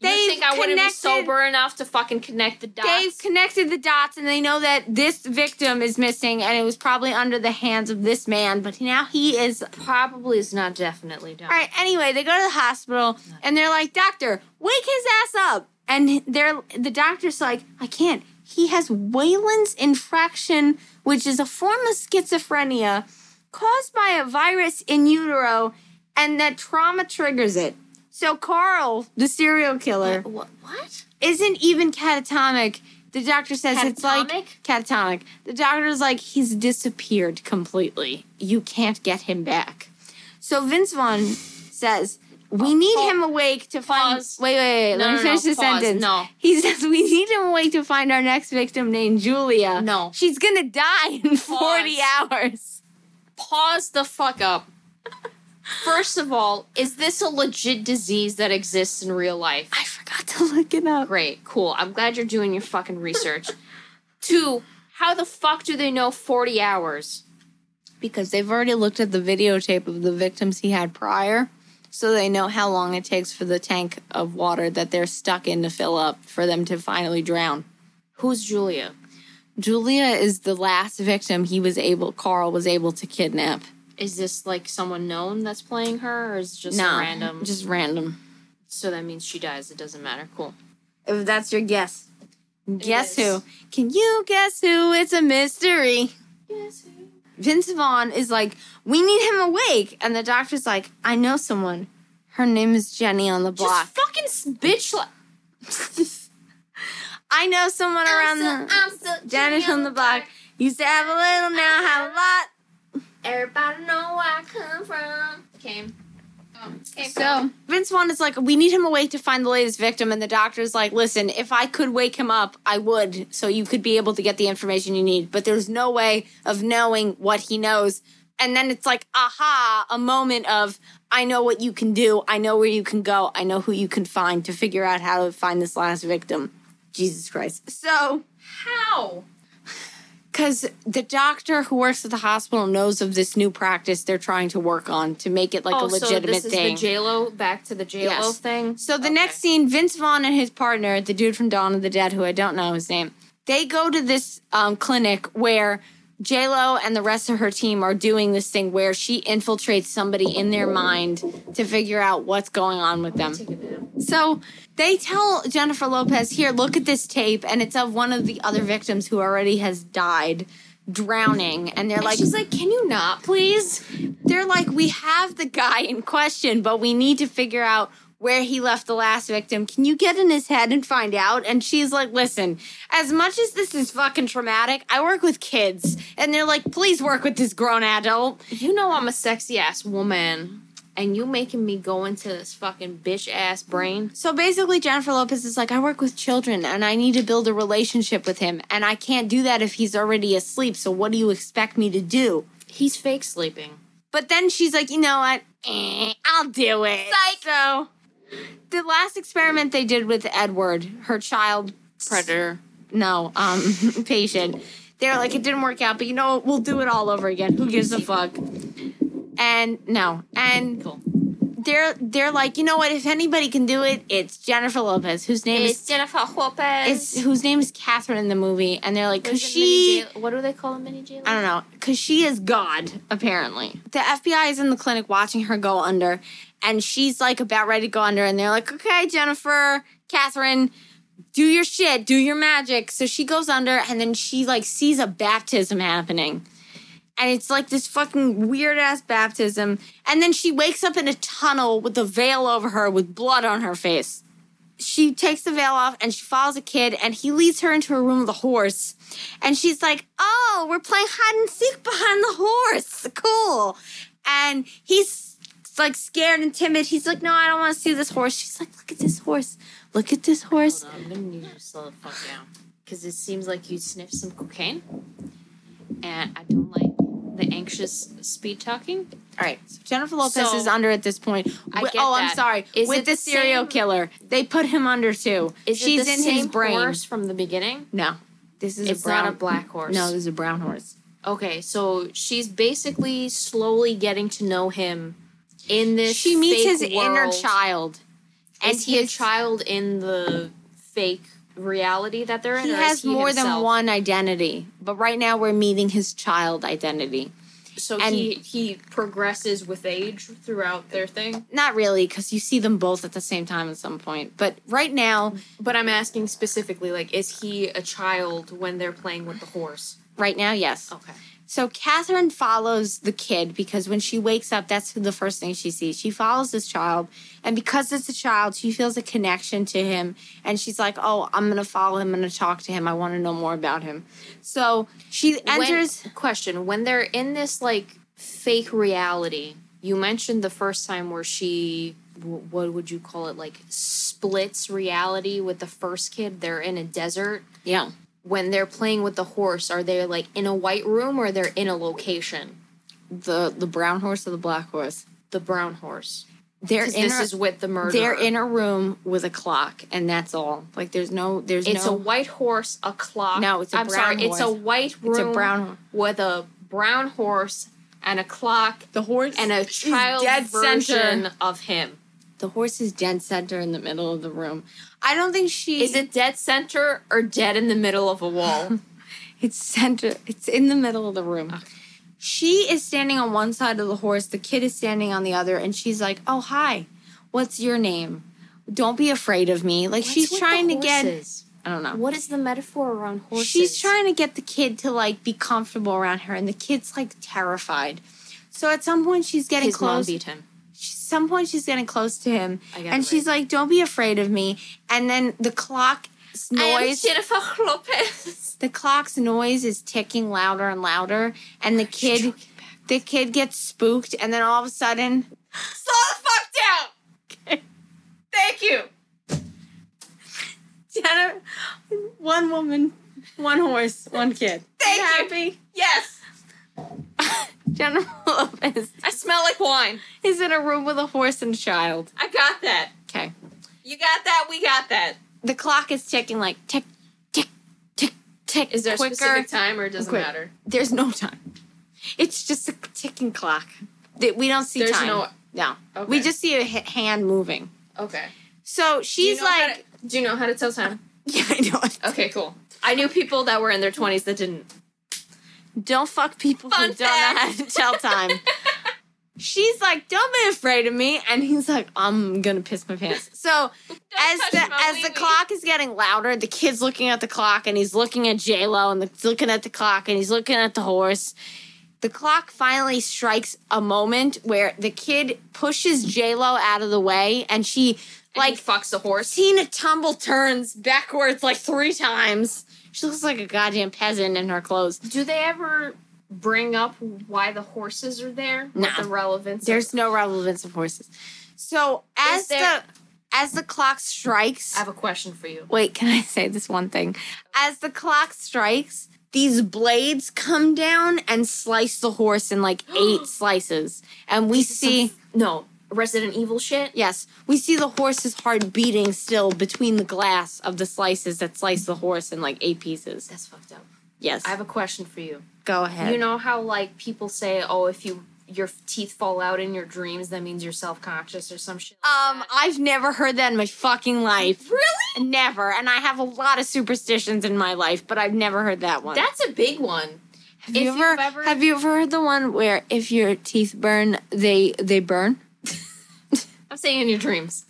Speaker 2: They've
Speaker 1: think I wouldn't be sober enough to fucking connect the dots?
Speaker 2: They've connected the dots and they know that this victim is missing and it was probably under the hands of this man, but now he is.
Speaker 1: probably is not definitely done.
Speaker 2: All right, anyway, they go to the hospital and they're like, Doctor, wake his ass up. And they're the doctor's like, I can't. He has Wayland's infraction, which is a form of schizophrenia caused by a virus in utero, and that trauma triggers it. So Carl, the serial killer,
Speaker 1: What? What?
Speaker 2: isn't even catatonic. The doctor says it's like
Speaker 1: Catatonic?
Speaker 2: catatonic. The doctor's like he's disappeared completely. You can't get him back. So Vince Vaughn says we oh, need
Speaker 1: pa-
Speaker 2: him awake to find.
Speaker 1: pause.
Speaker 2: Wait, wait, wait.
Speaker 1: No,
Speaker 2: let me
Speaker 1: no,
Speaker 2: finish
Speaker 1: no,
Speaker 2: the
Speaker 1: pause.
Speaker 2: sentence.
Speaker 1: No.
Speaker 2: He says we need him awake to find our next victim named Julia.
Speaker 1: No.
Speaker 2: she's gonna die in forty hours.
Speaker 1: Pause the fuck up. First of all, is this a legit disease that exists in real life?
Speaker 2: I forgot to look it up.
Speaker 1: Great, cool. I'm glad you're doing your fucking research. Two, how the fuck do they know 40 hours?
Speaker 2: Because they've already looked at the videotape of the victims he had prior, so they know how long it takes for the tank of water that they're stuck in to fill up for them to finally drown.
Speaker 1: Who's Julia?
Speaker 2: Julia is the last victim he was able, Carl was able to kidnap.
Speaker 1: Is this like someone known that's playing her, or is it just
Speaker 2: no,
Speaker 1: random?
Speaker 2: Just random.
Speaker 1: so that means she dies. It doesn't matter. Cool.
Speaker 2: If that's your guess. Guess
Speaker 1: is.
Speaker 2: who? Can you guess who? It's a mystery. Guess who? Vince Vaughn is like, we need him awake. And the doctor's like, I know someone. Her name is Jenny on the block.
Speaker 1: Just fucking bitch. Like, (laughs)
Speaker 2: I know someone around the
Speaker 1: I'm so
Speaker 2: Jenny on the block. Used to have a little, now have a lot.
Speaker 1: Everybody know where I come from. Okay. Oh, um, came
Speaker 2: So Vince Vaughn is like, we need him awake to find the latest victim, and the doctor's like, listen, if I could wake him up, I would, so you could be able to get the information you need. But there's no way of knowing what he knows. And then it's like, aha, a moment of, I know what you can do, I know where you can go, I know who you can find to figure out how to find this last victim. Jesus Christ. So
Speaker 1: How?
Speaker 2: Because the doctor who works at the hospital knows of this new practice they're trying to work on to make it like a
Speaker 1: oh,
Speaker 2: legitimate
Speaker 1: so this
Speaker 2: thing.
Speaker 1: is the J Lo back to the J Lo
Speaker 2: Yes.
Speaker 1: thing.
Speaker 2: So the
Speaker 1: Okay.
Speaker 2: next scene, Vince Vaughn and his partner, the dude from Dawn of the Dead, who I don't know his name, they go to this um, clinic where J Lo and the rest of her team are doing this thing where she infiltrates somebody in their mind to figure out what's going on with them.
Speaker 1: Take a nap.
Speaker 2: So they tell Jennifer Lopez, "Here, look at this tape," and it's of one of the other victims who already has died, drowning, and they're
Speaker 1: And
Speaker 2: like,
Speaker 1: she's like, "Can you not, please?"
Speaker 2: they're like, we have the guy in question, but we need to figure out where he left the last victim. Can you get in his head and find out? And she's like, listen, as much as this is fucking traumatic, I work with kids. And they're like, please work with this grown adult.
Speaker 1: You know I'm a sexy ass woman, and you making me go into this fucking bitch ass brain.
Speaker 2: So basically, Jennifer Lopez is like, I work with children and I need to build a relationship with him. And I can't do that if he's already asleep. So what do you expect me to do?
Speaker 1: He's fake sleeping.
Speaker 2: But then she's like, you know what? Eh, I'll do it. So the last experiment they did with Edward, her child
Speaker 1: Predator.
Speaker 2: no, um, (laughs) patient, they're like, it didn't work out, but you know what? We'll do it all over again. Who gives a fuck? And no, and
Speaker 1: Cool.
Speaker 2: they're they're like, you know what? If anybody can do it, it's Jennifer Lopez, whose name
Speaker 1: It's
Speaker 2: is
Speaker 1: Jennifer Lopez.
Speaker 2: it's whose name is Catherine in the movie, and they're like, cause
Speaker 1: is it, Mini
Speaker 2: she.
Speaker 1: What do they call a mini J?
Speaker 2: I don't know, because she is God, apparently. The FBI is in the clinic watching her go under, and she's like about ready to go under, and they're like, okay, Jennifer, Catherine, do your shit, do your magic. So she goes under, and then she like sees a baptism happening. And it's like this fucking weird ass baptism. And then she wakes up in a tunnel with a veil over her with blood on her face she takes the veil off and she follows a kid and he leads her into a room with a horse and she's like oh we're playing hide and seek behind the horse cool and he's like scared and timid. He's like no i don't want to see this horse. She's like look at this horse. Look at this horse.
Speaker 1: Hold on, I'm gonna need you to slow the fuck down. Because it seems like you sniffed some cocaine, and I don't like the anxious speed talking.
Speaker 2: all right so jennifer lopez
Speaker 1: So-
Speaker 2: is under at this point.
Speaker 1: I get
Speaker 2: oh i'm sorry.
Speaker 1: Is
Speaker 2: with the,
Speaker 1: the
Speaker 2: serial
Speaker 1: same-
Speaker 2: killer. They put him under too.
Speaker 1: Is
Speaker 2: she's
Speaker 1: it the
Speaker 2: in
Speaker 1: same
Speaker 2: his brain.
Speaker 1: horse from the beginning?
Speaker 2: no. This is
Speaker 1: It's
Speaker 2: a brown
Speaker 1: not a black horse.
Speaker 2: no this is a brown horse.
Speaker 1: Okay, so she's basically slowly getting to know him in this.
Speaker 2: she meets his inner child and
Speaker 1: Is he a
Speaker 2: his-
Speaker 1: child in the fake reality that they're in?
Speaker 2: He has more than one identity, but right now we're meeting his child identity.
Speaker 1: So
Speaker 2: and-
Speaker 1: he he progresses with age throughout their thing.
Speaker 2: Not really, because you see them both at the same time at some point. But right now,
Speaker 1: But I'm asking specifically, like, is he a child when they're playing with the horse?
Speaker 2: right now, yes.
Speaker 1: Okay.
Speaker 2: So Catherine follows the kid because when she wakes up, that's the first thing she sees. She follows this child, and because it's a child, she feels a connection to him, and she's like, "Oh, I'm gonna follow him. I'm gonna talk to him. I want to know more about him." So she enters.
Speaker 1: When, question: When they're in this like fake reality, you mentioned the first time where she, what would you call it, like splits reality with the first kid. They're in a desert.
Speaker 2: yeah,
Speaker 1: When they're playing with the horse, are they like in a white room or they're in a location?
Speaker 2: the the brown horse or the black horse.
Speaker 1: The brown horse.
Speaker 2: They're in
Speaker 1: this
Speaker 2: a,
Speaker 1: is with the murderer.
Speaker 2: they're in a room with a clock, and that's all. Like there's no there's
Speaker 1: It's
Speaker 2: no
Speaker 1: a white horse, a clock.
Speaker 2: No, it's a
Speaker 1: I'm
Speaker 2: brown
Speaker 1: sorry. It's a white room
Speaker 2: It's a brown-
Speaker 1: with a brown horse and a clock
Speaker 2: the horse
Speaker 1: and a child
Speaker 2: dead
Speaker 1: version
Speaker 2: center.
Speaker 1: of him.
Speaker 2: The horse is dead center in the middle of the room. I don't think she
Speaker 1: Is it dead center or dead in the middle of a wall? (laughs)
Speaker 2: It's center. It's in the middle of the room. She is standing on one side of the horse. The kid is standing on the other, and she's like, "Oh hi, what's your name? Don't be afraid of me." Like she's trying to get. I don't know.
Speaker 1: What is the metaphor around horses?
Speaker 2: She's trying to get the kid to like be comfortable around her, and the kid's like terrified. So at some point, she's getting
Speaker 1: His mom
Speaker 2: close.
Speaker 1: beat him.
Speaker 2: Some point, she's getting close to him, and she's like, "Don't be afraid of me." And then the clock noise.
Speaker 1: Jennifer Lopez. (laughs)
Speaker 2: the clock's noise is ticking louder and louder, and the kid, the kid gets spooked, and then all of a sudden,
Speaker 1: Slow the fuck down. Okay. Thank you.
Speaker 2: Jenna, one woman, one horse, one kid.
Speaker 1: Thank
Speaker 2: You
Speaker 1: you.
Speaker 2: happy?
Speaker 1: Yes.
Speaker 2: Jennifer (laughs) Lopez
Speaker 1: I smell like wine.
Speaker 2: is in a room with a horse and a child.
Speaker 1: I got that.
Speaker 2: Okay.
Speaker 1: You got that. We got that.
Speaker 2: The clock is ticking like tick, tick, tick, tick.
Speaker 1: Is there
Speaker 2: quicker.
Speaker 1: a specific time or it doesn't
Speaker 2: Quick.
Speaker 1: matter?
Speaker 2: There's no time. It's just a ticking clock. That We don't see
Speaker 1: There's
Speaker 2: time.
Speaker 1: no-
Speaker 2: no.
Speaker 1: Okay.
Speaker 2: We just see a h- hand moving.
Speaker 1: Okay.
Speaker 2: So
Speaker 1: Do you
Speaker 2: she's
Speaker 1: know how
Speaker 2: like,
Speaker 1: to- do you know how to tell time? (laughs)
Speaker 2: yeah, I know.
Speaker 1: Okay, cool. I knew people that were in their 20s that didn't.
Speaker 2: Don't fuck people
Speaker 1: Fun
Speaker 2: who don't know how to tell time. (laughs) She's like, "Don't be afraid of me," and he's like, "I'm gonna piss my pants." So as the as the clock is getting louder, the kid's looking at the clock, and he's looking at J Lo, and the, he's looking at the clock, and he's looking at the horse. The clock finally strikes a moment where the kid pushes J Lo out of the way, and she
Speaker 1: Like
Speaker 2: like
Speaker 1: fucks the horse.
Speaker 2: Tina tumble turns backwards like three times. She looks like a goddamn peasant in her clothes.
Speaker 1: Do they ever bring up why the horses are there?
Speaker 2: No.
Speaker 1: What the relevance?
Speaker 2: There's no relevance of horses. So as
Speaker 1: there-
Speaker 2: the as the clock strikes,
Speaker 1: I have a question for you.
Speaker 2: wait, can I say this one thing? As the clock strikes, these blades come down and slice the horse in like eight (gasps) slices, and we see.
Speaker 1: No, Resident Evil shit.
Speaker 2: Yes, we see the horse's heart beating still between the glass of the slices that slice the horse in like eight pieces.
Speaker 1: That's fucked up.
Speaker 2: Yes,
Speaker 1: I have a question for you.
Speaker 2: go ahead.
Speaker 1: You know how like people say, "Oh, if you your teeth fall out in your dreams, that means you're self conscious or some shit." Like
Speaker 2: Um,
Speaker 1: that?
Speaker 2: I've never heard that in my fucking life.
Speaker 1: really?
Speaker 2: Never. And I have a lot of superstitions in my life, but I've never heard that one.
Speaker 1: That's a big one.
Speaker 2: have you
Speaker 1: if
Speaker 2: ever,
Speaker 1: you've ever-
Speaker 2: have you ever heard the one where if your teeth burn, they they burn?
Speaker 1: I'm saying in your dreams.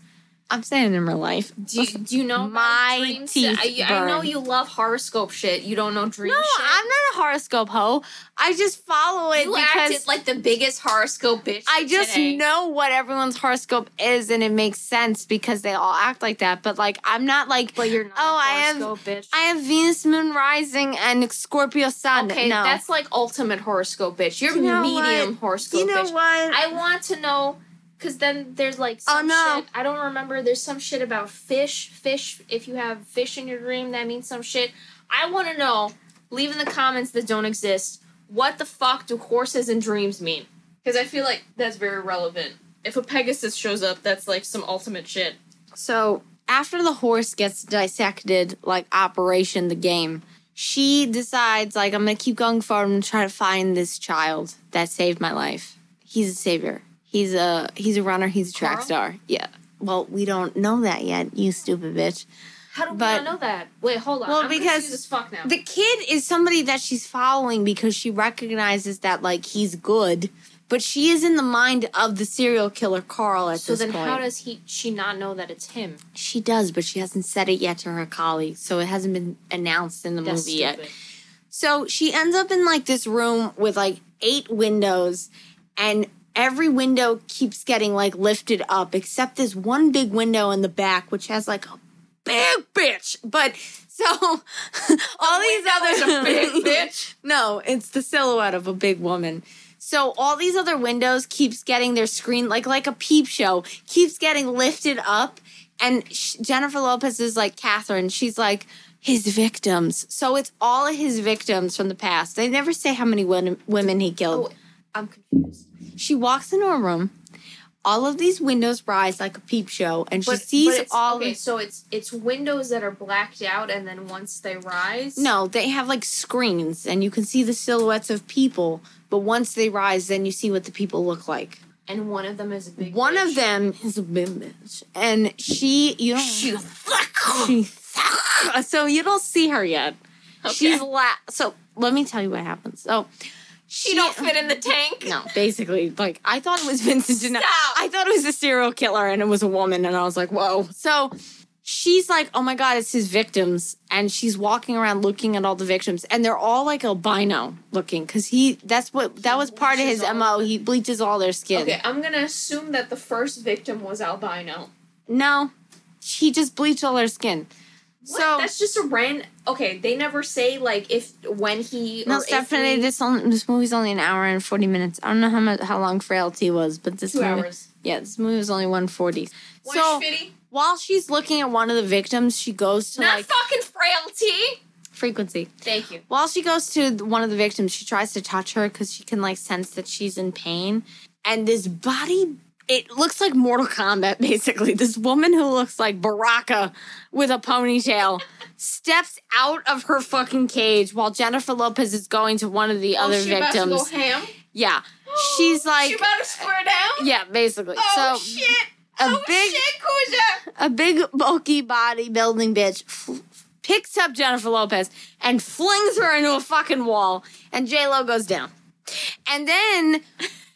Speaker 2: I'm saying in real life.
Speaker 1: Do you, do you know
Speaker 2: My
Speaker 1: dreams?
Speaker 2: teeth
Speaker 1: I, I know you love horoscope shit. You don't know dream
Speaker 2: No,
Speaker 1: shit.
Speaker 2: I'm not a horoscope hoe. I just follow it
Speaker 1: You
Speaker 2: because
Speaker 1: acted like the biggest horoscope bitch.
Speaker 2: I just
Speaker 1: today.
Speaker 2: know what everyone's horoscope is and it makes sense because they all act like that. But like I'm not like
Speaker 1: But you're not
Speaker 2: Oh, I have-
Speaker 1: horoscope bitch.
Speaker 2: I have Venus moon rising and Scorpio sun.
Speaker 1: okay,
Speaker 2: no.
Speaker 1: that's like ultimate horoscope bitch. You're
Speaker 2: You know
Speaker 1: medium
Speaker 2: what?
Speaker 1: horoscope
Speaker 2: you know
Speaker 1: bitch.
Speaker 2: what?
Speaker 1: I want to know because then there's like
Speaker 2: Oh, no.
Speaker 1: shit. I don't remember. There's some shit about fish. Fish. If you have fish in your dream, that means some shit. I want to know. Leave in the comments that don't exist. What the fuck do horses and dreams mean? Because I feel like that's very relevant. If a Pegasus shows up, that's like some ultimate shit.
Speaker 2: So after the horse gets dissected, like Operation the Game, she decides like I'm gonna keep going forward and try to find this child that saved my life. He's a savior. He's a he's a runner. He's a track
Speaker 1: Carl?
Speaker 2: star. Yeah. Well, we don't know that yet. You stupid bitch.
Speaker 1: How do
Speaker 2: But-
Speaker 1: we not know that? Wait, hold on.
Speaker 2: Well,
Speaker 1: I'm
Speaker 2: because
Speaker 1: confused as fuck now.
Speaker 2: The kid is somebody that she's following because she recognizes that like he's good, but she is in the mind of the serial killer Carl at this point.
Speaker 1: so
Speaker 2: this
Speaker 1: then,
Speaker 2: point.
Speaker 1: how does he? She not know that it's him?
Speaker 2: she does, but she hasn't said it yet to her colleagues, so it hasn't been announced in the
Speaker 1: That's
Speaker 2: movie yet.
Speaker 1: stupid.
Speaker 2: So she ends up in like this room with like eight windows, and every window keeps getting like lifted up, except this one big window in the back, which has like a big bitch. But so (laughs) all these other
Speaker 1: big (laughs) bitch.
Speaker 2: no, it's the silhouette of a big woman. So all these other windows keeps getting their screen like like a peep show keeps getting lifted up, and sh- Jennifer Lopez is like Catherine. She's like his victims. So it's all of his victims from the past. They never say how many women women he killed.
Speaker 1: Oh, I'm confused.
Speaker 2: She walks into a room. All of these windows rise like a peep show, and she sees
Speaker 1: it's,
Speaker 2: all.
Speaker 1: Okay, so it's it's windows that are blacked out, and then once they rise,
Speaker 2: No, they have like screens, and you can see the silhouettes of people. But once they rise, then you see what the people look like.
Speaker 1: and one of them is a big.
Speaker 2: One
Speaker 1: bitch.
Speaker 2: of them is a big bitch, and she you don't
Speaker 1: She
Speaker 2: she so you don't see her yet.
Speaker 1: Okay.
Speaker 2: She's la- so let me tell you what happens. So
Speaker 1: She don't fit in the (laughs) tank.
Speaker 2: No, basically, like I thought it was Vincent D'Onofrio.
Speaker 1: Stop.
Speaker 2: I thought it was a serial killer, and it was a woman, and I was like, whoa. So she's like, oh my god, it's his victims, and she's walking around looking at all the victims, and they're all like albino looking, because he that's what that was part of his mo. He bleaches all their skin.
Speaker 1: Okay, I'm gonna assume that the first victim was albino.
Speaker 2: No, he just bleached all their skin.
Speaker 1: What?
Speaker 2: So
Speaker 1: that's just a random. Okay, they never say like if when he.
Speaker 2: no, Stephanie,
Speaker 1: we-
Speaker 2: this only, this movie's only an hour and forty minutes. I don't know how much how long Frailty was, but this
Speaker 1: two
Speaker 2: movie,
Speaker 1: hours.
Speaker 2: yeah, this movie was only one forty. So while she's looking at one of the victims, she goes to
Speaker 1: Not
Speaker 2: like
Speaker 1: fucking frailty.
Speaker 2: frequency.
Speaker 1: Thank you.
Speaker 2: While she goes to one of the victims, she tries to touch her because she can like sense that she's in pain. And this body, it looks like Mortal Kombat (laughs) basically. This woman who looks like Baraka with a ponytail steps out of her fucking cage while Jennifer Lopez is going to one of the oh, other
Speaker 1: oh, she About to go
Speaker 2: victims. Yeah, she's (gasps) like,
Speaker 1: she about to square down.
Speaker 2: yeah, basically.
Speaker 1: Oh
Speaker 2: so
Speaker 1: shit!
Speaker 2: a
Speaker 1: oh
Speaker 2: big-
Speaker 1: shit, Kuja!
Speaker 2: a big bulky bodybuilding bitch f- picks up Jennifer Lopez and flings her into a fucking wall, and J Lo goes down. And then,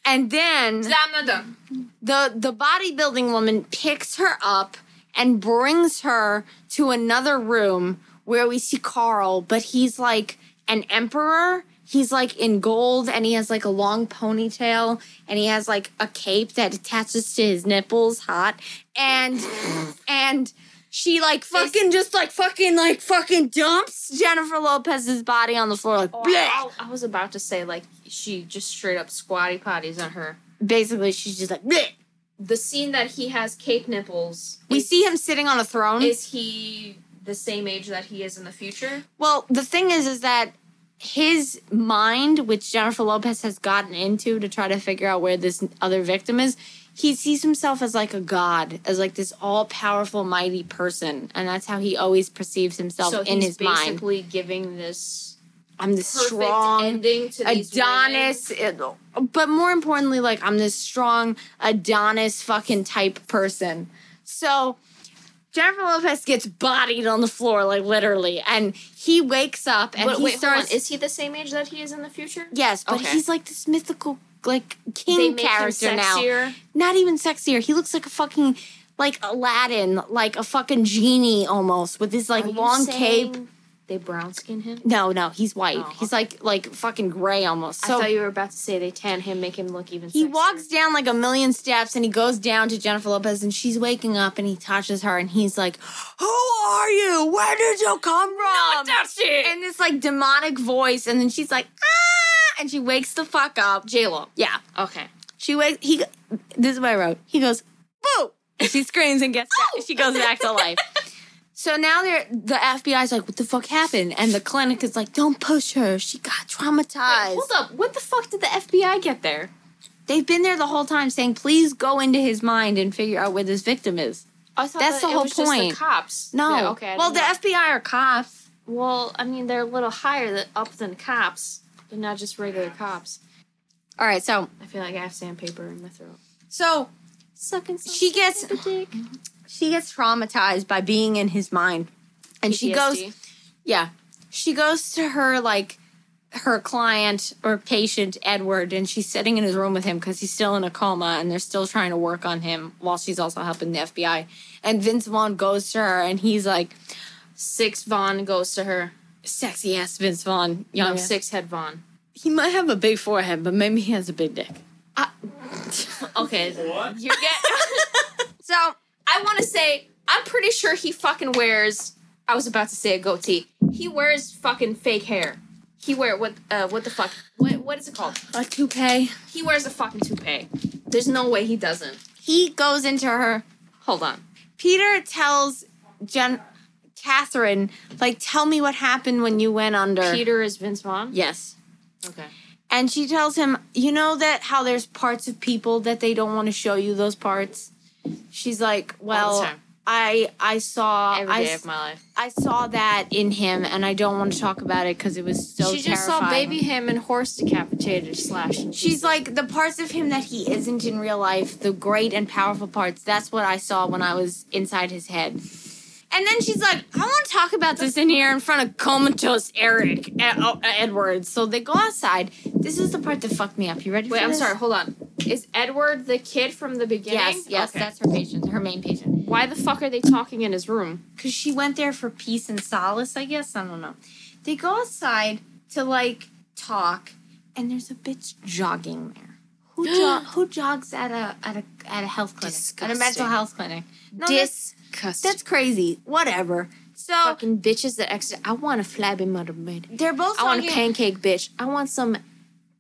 Speaker 2: and then
Speaker 1: I'm not done.
Speaker 2: the the bodybuilding woman picks her up and brings her to another room where we see Carl, but he's like an emperor. He's like in gold and he has like a long ponytail and he has like a cape that attaches to his nipples hot and and she like fucking just like fucking like fucking dumps Jennifer Lopez's body on the floor like
Speaker 1: Oh. I, I was about to say like she just straight up squatty potties on her.
Speaker 2: basically she's just like bleh.
Speaker 1: The scene that he has cape nipples.
Speaker 2: we
Speaker 1: is,
Speaker 2: see him sitting on a throne
Speaker 1: Is he the same age that he is in the future?
Speaker 2: Well, the thing is, is that his mind, which Jennifer Lopez has gotten into to try to figure out where this other victim is, he sees himself as like a god, as like this all powerful, mighty person, and that's how he always perceives himself
Speaker 1: so
Speaker 2: in his mind.
Speaker 1: basically giving this
Speaker 2: I'm this
Speaker 1: perfect
Speaker 2: strong
Speaker 1: ending to
Speaker 2: Adonis, it- but more importantly, like I'm this strong Adonis fucking type person. So Jennifer Lopez gets bodied on the floor, like literally, and he wakes up and he
Speaker 1: wait,
Speaker 2: starts.
Speaker 1: Is he the same age that he is in the future?
Speaker 2: Yes, but
Speaker 1: Okay.
Speaker 2: he's like this mythical, like king character now. Not even sexier. He looks like a fucking, like Aladdin, like a fucking genie almost with his like long cape.
Speaker 1: They brown skin him.
Speaker 2: No, no, he's white.
Speaker 1: Oh,
Speaker 2: He's like like fucking gray almost.
Speaker 1: I thought you were about to say they tan him, make him look even.
Speaker 2: he
Speaker 1: sexier.
Speaker 2: walks down like a million steps and he goes down to Jennifer Lopez and she's waking up and he touches her and he's like, "Who are you? Where did you come from?"
Speaker 1: touch it.
Speaker 2: and this like demonic voice and then she's like, "Ah!" and she wakes the fuck up.
Speaker 1: J Lo.
Speaker 2: Yeah.
Speaker 1: Okay.
Speaker 2: She wakes. He. This is what I wrote. He goes, "Boo!" And she screams and gets. (laughs) She goes back to life. (laughs) So now they're the FBI's like, "What the fuck happened?" And the clinic is like, "Don't push her. She got traumatized."
Speaker 1: Wait, hold up. What the fuck did the FBI get there?
Speaker 2: They've been there the whole time saying, "Please go into his mind and figure out where this victim is."
Speaker 1: I thought
Speaker 2: That's
Speaker 1: that
Speaker 2: the whole
Speaker 1: was just
Speaker 2: point.
Speaker 1: the cops.
Speaker 2: No.
Speaker 1: Yeah, okay. I
Speaker 2: well, the
Speaker 1: know.
Speaker 2: FBI are cops.
Speaker 1: well, I mean, they're a little higher th- up than cops. They're not just regular cops.
Speaker 2: All right. So
Speaker 1: I feel like I have sandpaper in my throat.
Speaker 2: so
Speaker 1: Sucking.
Speaker 2: She gets-
Speaker 1: dick.
Speaker 2: She gets traumatized by being in his mind, and she goes. Yeah. She goes to her like her client or patient Edward and she's sitting in his room with him because he's still in a coma and they're still trying to work on him while she's also helping the FBI. And Vince Vaughn goes to her and he's like,
Speaker 1: Six Vaughn goes to her.
Speaker 2: sexy ass Vince Vaughn,
Speaker 1: young oh,
Speaker 2: young
Speaker 1: six head Vaughn.
Speaker 2: He might have a big forehead, but maybe he has a big dick. Ah. (laughs)
Speaker 1: Okay, you get. (laughs) (laughs) so I want to say I'm pretty sure he fucking wears. I was about to say a goatee. He wears fucking fake hair. He wear what? Uh, what the fuck? What? What is it called?
Speaker 2: A toupee.
Speaker 1: He wears a fucking toupee. There's no way he doesn't.
Speaker 2: He goes into her.
Speaker 1: Hold on.
Speaker 2: Peter tells Jen, Catherine, like, tell me what happened when you went under.
Speaker 1: Peter is Vince Vaughn.
Speaker 2: Yes.
Speaker 1: Okay.
Speaker 2: And she tells him, you know that how there's parts of people that they don't want to show you those parts. She's like, well. I I saw
Speaker 1: Every
Speaker 2: I,
Speaker 1: of my life.
Speaker 2: I saw that in him, and I don't want to talk about it because it was so.
Speaker 1: she just saw baby him and horse decapitated slash.
Speaker 2: She's like the parts of him that he isn't in real life, the great and powerful parts. That's what I saw when I was inside his head. And then she's like, I want to talk about this in here in front of comatose Eric Ed- oh, Edwards. So they go outside. This is the part that fucked me up. You ready?
Speaker 1: Wait,
Speaker 2: for
Speaker 1: I'm
Speaker 2: this?
Speaker 1: sorry. Hold on. Is Edward the kid from the beginning?
Speaker 2: Yes, yes,
Speaker 1: Okay.
Speaker 2: that's her patient, her main patient.
Speaker 1: Why the fuck are they talking in his room?
Speaker 2: Because she went there for peace and solace, I guess. I don't know. They go outside to like talk, and there's a bitch jogging there. Who jo- (gasps) who jogs at a at a at a health clinic? At a mental
Speaker 1: Disgusting.
Speaker 2: health clinic. No, That's crazy. Whatever. So
Speaker 1: fucking bitches that exit. I want a flabby mother bed.
Speaker 2: they're both
Speaker 1: I want a pancake bitch. I want some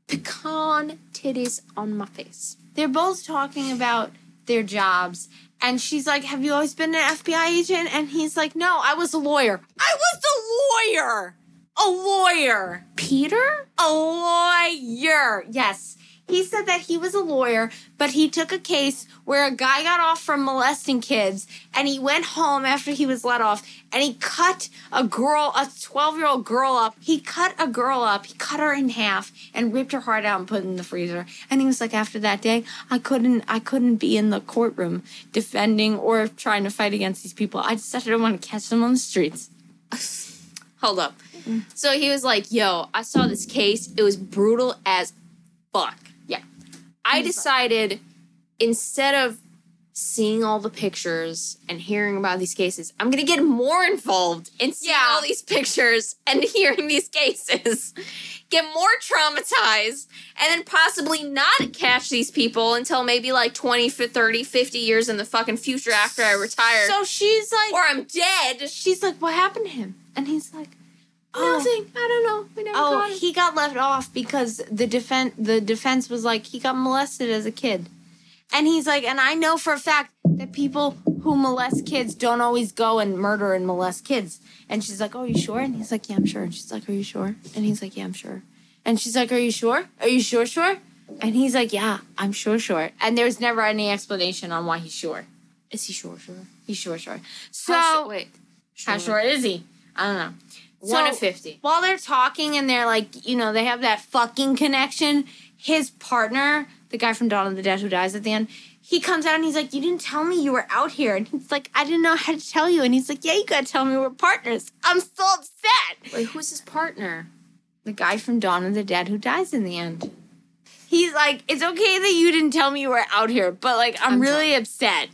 Speaker 1: pecan titties on my face.
Speaker 2: they're both talking about their jobs. And she's like, Have you always been an FBI agent? And he's like, No, I was a lawyer. I was a lawyer. A lawyer.
Speaker 1: Peter?
Speaker 2: A lawyer. Yes. He said that he was a lawyer, but he took a case where a guy got off from molesting kids and he went home after he was let off and he cut a girl, a 12 year old girl up. He cut a girl up, he cut her in half and ripped her heart out and put it in the freezer. And he was like, after that day, I couldn't, I couldn't be in the courtroom defending or trying to fight against these people. I decided I want to catch them on the streets. (laughs)
Speaker 1: Hold up. So he was like, yo, I saw this case. It was brutal as fuck. I decided instead of seeing all the pictures and hearing about these cases, I'm gonna get more involved in seeing
Speaker 2: Yeah.
Speaker 1: all these pictures and (laughs) hearing these cases. Get more traumatized and then possibly not catch these people until maybe like 20, 30, 50 years in the fucking future after I retire.
Speaker 2: So she's like,
Speaker 1: or I'm dead.
Speaker 2: she's like, what happened to him? And he's like, oh.
Speaker 1: Nothing. I don't know. We never
Speaker 2: Oh,
Speaker 1: got
Speaker 2: he got left off because the defense the defense was like he got molested as a kid. And he's like, and I know for a fact that people who molest kids don't always go and murder and molest kids. And she's like, Oh, you sure? And he's like, Yeah, I'm sure. And she's like, Are you sure? And he's like, Yeah, I'm sure. And she's like, Are you sure? Are you sure, sure? And he's like, Yeah, I'm sure, sure. And there's never any explanation on why he's sure.
Speaker 1: Is he sure? Sure.
Speaker 2: He's sure, sure. So
Speaker 1: How sure- wait.
Speaker 2: how
Speaker 1: Sure.
Speaker 2: is he? I don't know.
Speaker 1: One of fifty.
Speaker 2: while they're talking and they're like, you know, they have that fucking connection, his partner, the guy from Dawn of the Dead who dies at the end, he comes out and he's like, You didn't tell me you were out here. And he's like, I didn't know how to tell you. And he's like, Yeah, you gotta tell me we're partners. I'm so upset.
Speaker 1: Wait, who's his partner?
Speaker 2: The guy from Dawn of the Dead who dies in the end. He's like, It's okay that you didn't tell me you were out here, but like, I'm,
Speaker 1: I'm
Speaker 2: really upset.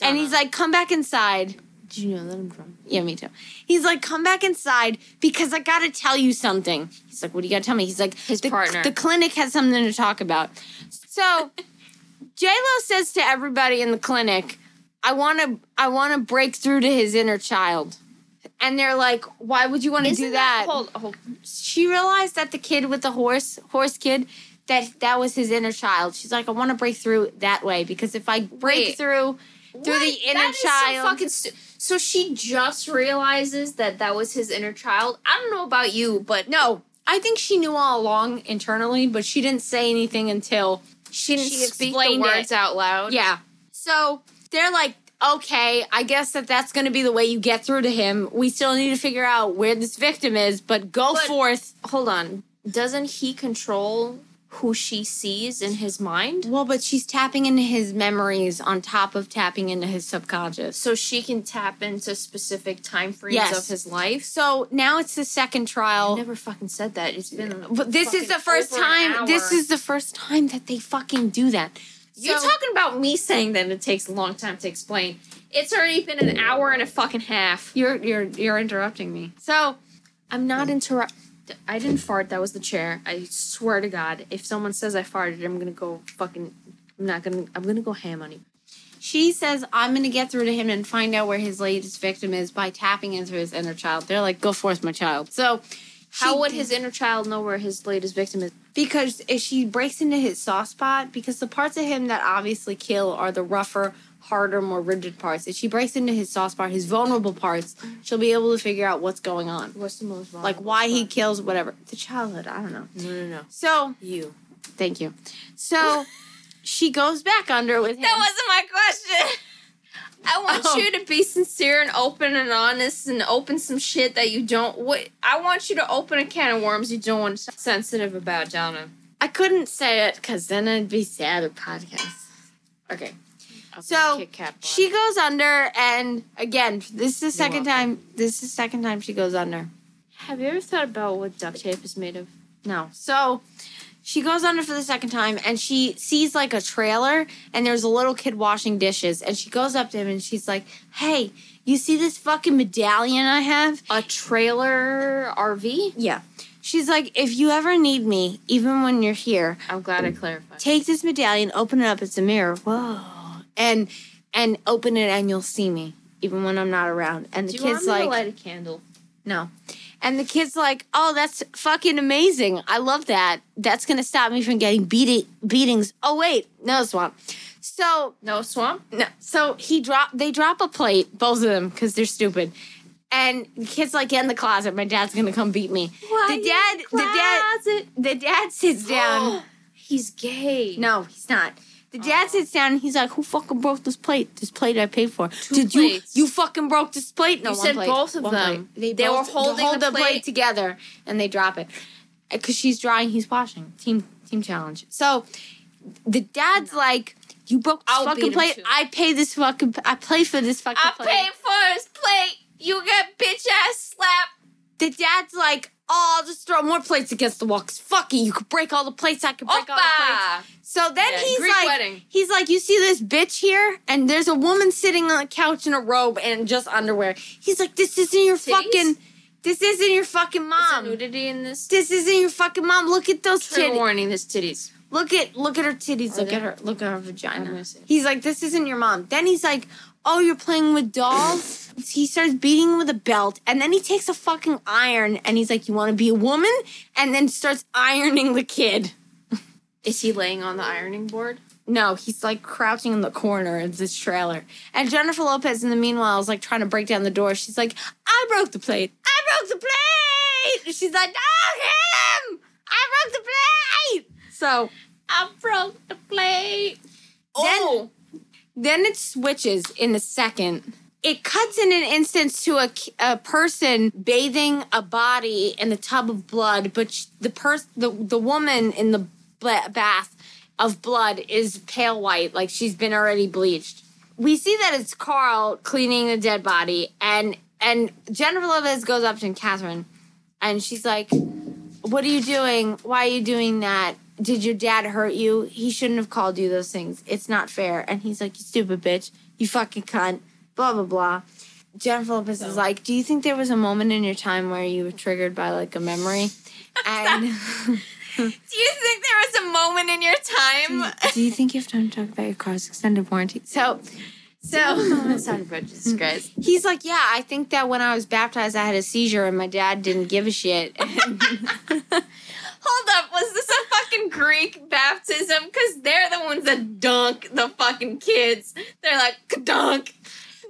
Speaker 2: And he's like, Come back inside.
Speaker 1: Did you know that I'm drunk?
Speaker 2: Yeah, me too. He's like, come back inside because I gotta tell you something. He's like, what do you gotta tell me? He's like,
Speaker 1: His
Speaker 2: the,
Speaker 1: partner.
Speaker 2: The clinic has something to talk about. So (laughs) J Lo says to everybody in the clinic, I wanna I wanna break through to his inner child. And they're like, why would you want to do
Speaker 1: Isn't
Speaker 2: that?
Speaker 1: Hold, hold. Oh.
Speaker 2: She realized that the kid with the horse, horse kid, that that was his inner child. She's like, I want to break through that way because if I break
Speaker 1: Wait.
Speaker 2: through through
Speaker 1: What?
Speaker 2: the inner
Speaker 1: That
Speaker 2: child,
Speaker 1: So, fucking stu- so she just realizes that that was his inner child. I don't know about you, but
Speaker 2: No, I think she knew all along internally, but she didn't say anything until
Speaker 1: she didn't
Speaker 2: she
Speaker 1: speak the words
Speaker 2: it.
Speaker 1: out loud.
Speaker 2: yeah. So they're like, okay, I guess that that's going to be the way you get through to him. We still need to figure out where this victim is, but go
Speaker 1: But-
Speaker 2: forth.
Speaker 1: Hold on. Doesn't he control who she sees in his mind?
Speaker 2: Well, but she's tapping into his memories on top of tapping into his subconscious.
Speaker 1: So she can tap into specific time frames
Speaker 2: Yes.
Speaker 1: of his life.
Speaker 2: So now it's the second
Speaker 1: I
Speaker 2: trial.
Speaker 1: never fucking said that. It's been.
Speaker 2: But this is the first time. This is the first time that they fucking do that.
Speaker 1: You're talking about me saying that it takes a long time to explain. It's already been an hour and a fucking half.
Speaker 2: You're you're you're interrupting me. So
Speaker 1: I'm not interrupt. I didn't fart. That was the chair. I swear to God, if someone says I farted, I'm gonna go fucking. I'm not gonna. I'm gonna go ham on you.
Speaker 2: She says, I'm going to get through to him and find out where his latest victim is by tapping into his inner child. They're like, go forth, my child. So,
Speaker 1: How
Speaker 2: she-
Speaker 1: would his inner child know where his latest victim is?
Speaker 2: Because if she breaks into his soft spot, because the parts of him that obviously kill are the rougher, harder, more rigid parts. If she breaks into his soft spot, his vulnerable parts, she'll be able to figure out what's going on.
Speaker 1: What's the most
Speaker 2: Like why he kills, whatever. The childhood, I don't know.
Speaker 1: No, no, no.
Speaker 2: So,
Speaker 1: You.
Speaker 2: thank you. So, she goes back under with him.
Speaker 1: That wasn't my question. (laughs) I want
Speaker 2: Oh.
Speaker 1: you to be sincere and open and honest and open some shit that you don't. What I want you to open a can of worms you don't want to be sensitive about, Donna.
Speaker 2: I couldn't say it because then it'd be sad or podcast. Okay. So,
Speaker 1: Kit Kat bar.
Speaker 2: She goes under, and again, this is the second time. This is the second time she goes under.
Speaker 1: Have you ever thought about what duct tape is made of?
Speaker 2: No. So she goes under for the second time and she sees like a trailer and there's a little kid washing dishes and she goes up to him and she's like, Hey, you see this fucking medallion I have?
Speaker 1: A trailer RV?
Speaker 2: Yeah. She's like, if you ever need me, even when you're here,
Speaker 1: I'm glad I clarified.
Speaker 2: take this medallion, open it up, it's a mirror. Whoa. And and open it and you'll see me, even when I'm not around. And the
Speaker 1: Do you want
Speaker 2: kid's like
Speaker 1: to light a candle?
Speaker 2: No. And the kid's like, "Oh, that's fucking amazing! I love that. That's gonna stop me from getting beating beatings." Oh wait, no swamp. So
Speaker 1: No swamp.
Speaker 2: no, so he drop. They drop a plate, both of them, because they're stupid. And the kid's like, "Get in the closet. My dad's gonna come beat me." the dad, the dad, the dad sits down. (gasps)
Speaker 1: He's gay.
Speaker 2: no, he's not. The dad sits down and he's like, "Who fucking broke this plate? This plate I paid for.
Speaker 1: Two
Speaker 2: Did
Speaker 1: plates.
Speaker 2: you? You fucking broke this plate? No,
Speaker 1: You
Speaker 2: one
Speaker 1: said
Speaker 2: plate.
Speaker 1: both of
Speaker 2: One
Speaker 1: them.
Speaker 2: plate. They,
Speaker 1: They were holding
Speaker 2: hold
Speaker 1: the
Speaker 2: the plate.
Speaker 1: plate.
Speaker 2: together and they drop it uh, because she's drying, he's washing. Team team challenge. So the dad's like, "You broke this
Speaker 1: I'll beat
Speaker 2: fucking
Speaker 1: him
Speaker 2: plate.
Speaker 1: too.
Speaker 2: I pay this fucking. I pay for this fucking
Speaker 1: I
Speaker 2: plate."
Speaker 1: paid for his plate. You get bitch ass slap.
Speaker 2: the dad's like, "Oh, I'll just throw more plates against the wall. Cause fuck you, you could break all the plates. I can break all the plates." So then
Speaker 1: Yeah,
Speaker 2: he's
Speaker 1: Greek
Speaker 2: like,
Speaker 1: wedding.
Speaker 2: he's like, you see this bitch here, and there's a woman sitting on a couch in a robe and just underwear. He's like, this isn't your
Speaker 1: Titties?
Speaker 2: fucking, this isn't your fucking
Speaker 1: Is
Speaker 2: mom.
Speaker 1: there nudity in this?
Speaker 2: This isn't your fucking mom. Look at those
Speaker 1: Trigger
Speaker 2: titties.
Speaker 1: warning. This titties.
Speaker 2: Look at look at her titties.
Speaker 1: Are
Speaker 2: look
Speaker 1: they?
Speaker 2: at her. Look at her vagina. He's like, this isn't your mom. Then he's like, oh, you're playing with dolls. he starts beating with a belt, and then he takes a fucking iron, and he's like, you want to be a woman? And then starts ironing the kid. (laughs)
Speaker 1: Is he laying on the ironing board?
Speaker 2: No, he's like crouching in the corner of this trailer. And Jennifer Lopez, in the meanwhile, is like trying to break down the door. She's like, I broke the plate. I broke the plate. She's like, don't hit him. I broke the plate. So
Speaker 1: I broke the plate. Oh,
Speaker 2: then it switches in a second. It cuts in an instance to a, a person bathing a body in a tub of blood, but sh- the pers- the, the woman in the bath of blood is pale white, like she's been already bleached. We see that it's Carl cleaning the dead body, and and Jennifer Lopez goes up to Catherine, and she's like, "What are you doing? Why are you doing that? Did your dad hurt you? He shouldn't have called you those things. It's not fair." And he's like, "You stupid bitch. You fucking cunt." Blah blah blah. Jennifer Lopez is like, "Do you think there was a moment in your time where you were triggered by like a memory?" (laughs) And (laughs)
Speaker 1: do you think there was a moment in your time?
Speaker 2: do you think you have time to talk about your car's extended warranty? So, so
Speaker 1: I'm sorry, but Jesus Christ.
Speaker 2: he's like, "Yeah, I think that when I was baptized, I had a seizure, and my dad didn't give a shit." (laughs)
Speaker 1: Hold up, was this a fucking Greek baptism? Because they're the ones that dunk the fucking kids. They're like, dunk.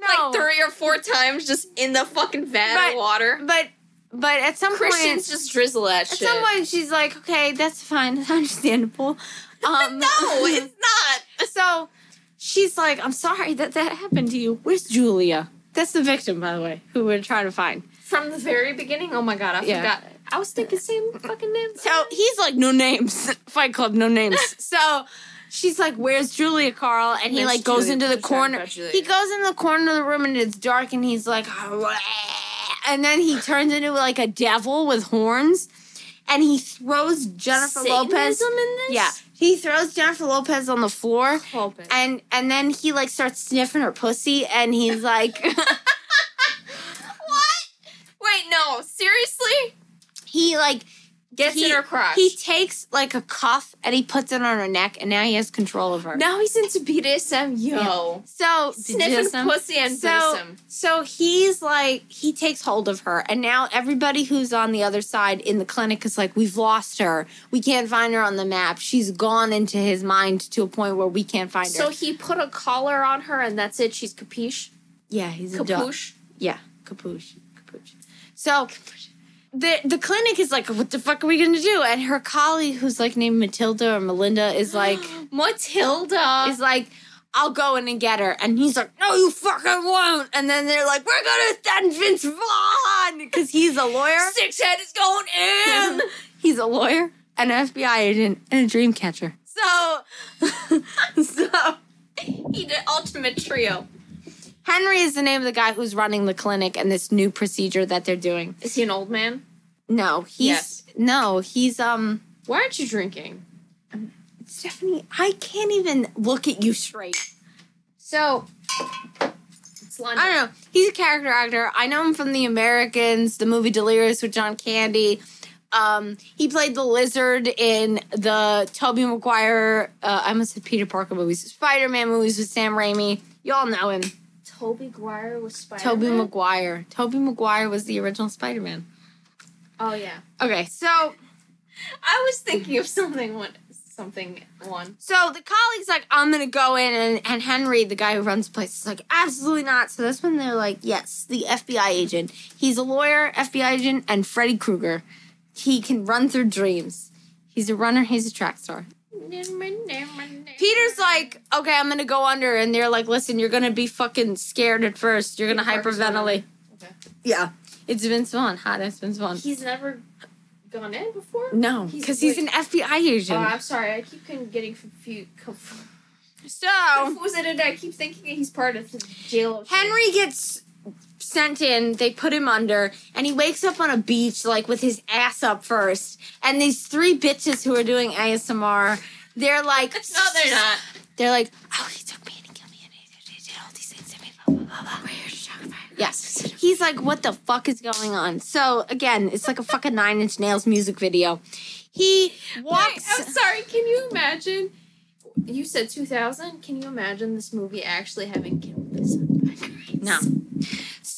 Speaker 2: No.
Speaker 1: Like three or four times just in the fucking vat
Speaker 2: But-
Speaker 1: of water.
Speaker 2: but but at some
Speaker 1: Christians
Speaker 2: point,
Speaker 1: just drizzle that
Speaker 2: At
Speaker 1: shit.
Speaker 2: some point, she's like, "Okay, that's fine, that's (laughs) understandable." Um, (laughs)
Speaker 1: no, it's (laughs) not.
Speaker 2: so she's like, "I'm sorry that that happened to you." Where's Julia? That's the victim, by the way, who we're trying to find.
Speaker 1: From the very beginning? Oh my god, I
Speaker 2: Yeah.
Speaker 1: forgot. I was thinking same fucking name.
Speaker 2: So he's like, "No names, (laughs) Fight Club, no names." (laughs) so she's like, "Where's Julia, Carl?" And he like goes
Speaker 1: Julia?
Speaker 2: into the corner. He goes in the corner of the room and it's dark, and he's like, and then he (sighs) turns into like a devil with horns, and he throws Jennifer Lopez.
Speaker 1: Satanism in this?
Speaker 2: Yeah, he throws Jennifer Lopez on the floor,
Speaker 1: Hope it.
Speaker 2: and and then he like starts sniffing her pussy, and he's like, (laughs)
Speaker 1: What? Wait, No, seriously?
Speaker 2: He like
Speaker 1: Gets
Speaker 2: he,
Speaker 1: in her crotch.
Speaker 2: He takes like a cuff and he puts it on her neck, and now he has control of her.
Speaker 1: now he's into BDSM, yo.
Speaker 2: So
Speaker 1: Sniffing
Speaker 2: BDSM.
Speaker 1: pussy and
Speaker 2: so,
Speaker 1: BDSM.
Speaker 2: so he's like he takes hold of her, and now everybody who's on the other side in the clinic is like, "We've lost her. We can't find her on the map. She's gone into his mind to a point where we can't find
Speaker 1: So
Speaker 2: her."
Speaker 1: So he put a collar on her and that's it. She's capiche.
Speaker 2: Yeah, he's a dog.
Speaker 1: Capuche.
Speaker 2: Yeah, capuche, capuche. So the the clinic is like, "What the fuck are we gonna do?" And her colleague, who's like named Matilda or Melinda, is like. (gasps)
Speaker 1: Matilda.
Speaker 2: is like, I'll go in and get her. And he's like, no, you fucking won't. And then they're like, we're gonna send Vince Vaughn because he's a lawyer. (laughs)
Speaker 1: Six head is going in. (laughs)
Speaker 2: he's a lawyer, an FBI agent, and a dream catcher. So, (laughs) so
Speaker 1: he did ultimate trio.
Speaker 2: Henry is the name of the guy who's running the clinic and this new procedure that they're doing.
Speaker 1: Is he an old man?
Speaker 2: No, he's
Speaker 1: Yes.
Speaker 2: no, he's um
Speaker 1: Why aren't you drinking?
Speaker 2: Stephanie. I can't even look at you straight. So
Speaker 1: It's London.
Speaker 2: I don't know. He's a character actor. I know him from The Americans, the movie Delirious with John Candy. Um, he played the lizard in the Tobey Maguire, uh, I must said Peter Parker movies, Spider Man movies with Sam Raimi. Y'all know him.
Speaker 1: Toby Guire was Spider.
Speaker 2: Tobey Maguire. Tobey Maguire was the original Spider Man.
Speaker 1: Oh yeah.
Speaker 2: Okay, so (laughs)
Speaker 1: I was thinking of something one something one.
Speaker 2: so the colleague's like, I'm gonna go in, and, and Henry, the guy who runs the place, is like, absolutely not. So that's when they're like, yes, the FBI agent. He's a lawyer, FBI agent, and Freddy Krueger. He can run through dreams. He's a runner. He's a track star. Peter's like, okay, I'm gonna go under, and they're like, listen, you're gonna be fucking scared at first. You're gonna hyperventilate.
Speaker 1: Okay.
Speaker 2: Yeah, it's Vince Vaughn. Hot ass Vince Vaughn.
Speaker 1: He's never gone in before.
Speaker 2: No, because he's, an FBI agent. Oh.
Speaker 1: I'm sorry. I keep getting confused. Conf-
Speaker 2: so
Speaker 1: confused and I keep thinking he's part of the jail.
Speaker 2: Henry gets sent in. They put him under, and he wakes up on a beach like with his ass up first. And these three bitches who are doing ASMR, they're like,
Speaker 1: No, they're not.
Speaker 2: They're like, oh, he took me and he killed me and he did, all these things to me. Blah, blah, blah, blah. We're here to talk about it. Yes. He's like, what the fuck is going on? So again, it's like a fucking (laughs) Nine Inch Nails music video. He
Speaker 1: Wait,
Speaker 2: walks.
Speaker 1: I'm sorry. Can you imagine? You said 2000. Can you imagine this movie actually having killed this?
Speaker 2: No.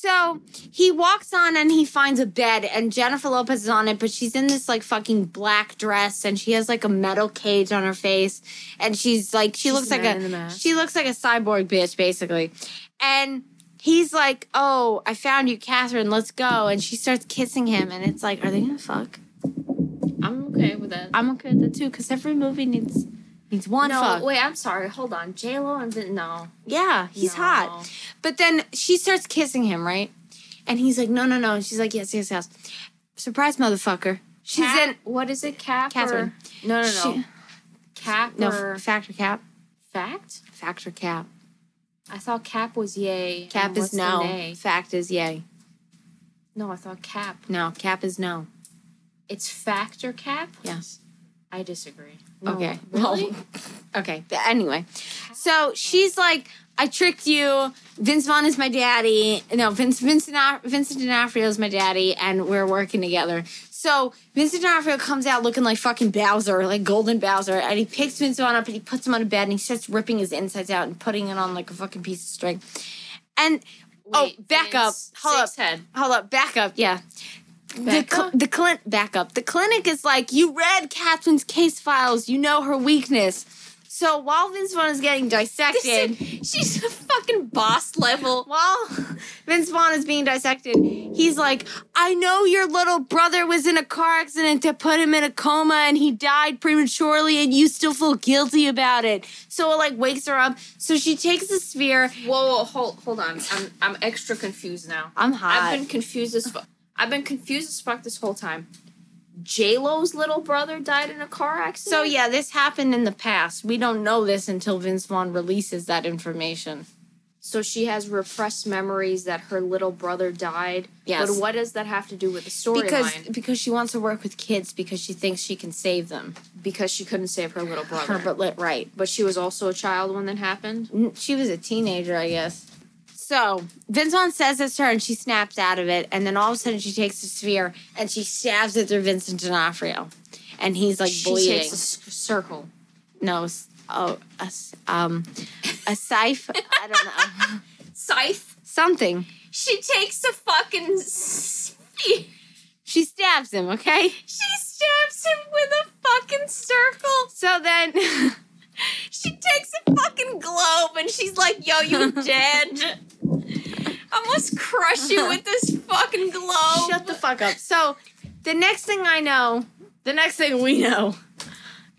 Speaker 2: So he walks on and he finds a bed, and Jennifer Lopez is on it, but she's in this like fucking black dress, and she has like a metal cage on her face, and she's like she
Speaker 1: She's
Speaker 2: looks like a
Speaker 1: in the mask.
Speaker 2: she looks like a cyborg bitch basically, and he's like, "Oh, I found you, Catherine. Let's go," and she starts kissing him, and it's like, are they gonna fuck?
Speaker 1: I'm okay with that.
Speaker 2: I'm okay with that too, because every movie needs needs one
Speaker 1: no,
Speaker 2: fuck.
Speaker 1: wait. I'm sorry. Hold on. J Lo and Vin. No,
Speaker 2: Yeah, he's
Speaker 1: No.
Speaker 2: hot. But then she starts kissing him, right? And he's like, no, no, no. And she's like, yes, yes, yes. Surprise, motherfucker. She's
Speaker 1: Cap-
Speaker 2: in.
Speaker 1: What is it? Cap
Speaker 2: Catherine.
Speaker 1: or no, no, no.
Speaker 2: She-
Speaker 1: cap
Speaker 2: no,
Speaker 1: or
Speaker 2: factor cap.
Speaker 1: fact?
Speaker 2: Factor cap.
Speaker 1: I thought cap was yay.
Speaker 2: Cap is no. Fact is yay.
Speaker 1: No, I thought cap.
Speaker 2: No, cap is no.
Speaker 1: It's fact or cap.
Speaker 2: Yes.
Speaker 1: I disagree. No,
Speaker 2: Okay. (laughs)
Speaker 1: Really?
Speaker 2: Well, okay. Anyway, so she's like, I tricked you. Vince Vaughn is my daddy. No, Vince Vincent Vincent D'Onofrio is my daddy, and we're working together. So Vincent D'Onofrio comes out looking like fucking Bowser, like Golden Bowser, and he picks Vince Vaughn up and he puts him on a bed and he starts ripping his insides out and putting it on like a fucking piece of string. And oh,
Speaker 1: Wait,
Speaker 2: back up, hold up,
Speaker 1: head.
Speaker 2: hold up, back up, yeah. The cl- the clinic back up. The clinic is like you read Catherine's case files. You know her weakness. So while Vince Vaughn is getting dissected,
Speaker 1: She's a fucking boss level.
Speaker 2: while Vince Vaughn is being dissected, he's like, I know your little brother was in a car accident to put him in a coma and he died prematurely and you still feel guilty about it. So it like wakes her up. So she takes the sphere.
Speaker 1: Whoa, whoa, hold, hold on. I'm, I'm extra confused now.
Speaker 2: I'm hot.
Speaker 1: I've been confused as fuck. I've been confused as fuck this whole time. J Lo's little brother died in a car accident.
Speaker 2: so yeah, this happened in the past. We don't know this until Vince Vaughn releases that information.
Speaker 1: so she has repressed memories that her little brother died.
Speaker 2: Yes.
Speaker 1: But what does that have to do with the storyline?
Speaker 2: Because
Speaker 1: Because,
Speaker 2: because she wants to work with kids because she thinks she can save them.
Speaker 1: because she couldn't save her little brother.
Speaker 2: Her but lit right.
Speaker 1: but she was also a child when that happened.
Speaker 2: She was a teenager, I guess. So Vince Vaughn says this to her and she snaps out of it. And then all of a sudden she takes the sphere and she stabs it through Vincent D'Onofrio. And he's like
Speaker 1: She
Speaker 2: bleeding.
Speaker 1: takes a circle.
Speaker 2: no, oh, a, um, a scythe. I don't know. (laughs)
Speaker 1: Scythe.
Speaker 2: Something.
Speaker 1: She takes a fucking. She
Speaker 2: She stabs him, okay?
Speaker 1: She stabs him with a fucking circle.
Speaker 2: So then (laughs)
Speaker 1: She takes a fucking globe and she's like, yo, you (laughs) dead. I must crush you with this fucking globe.
Speaker 2: Shut the fuck up. So the next thing I know, the next thing we know,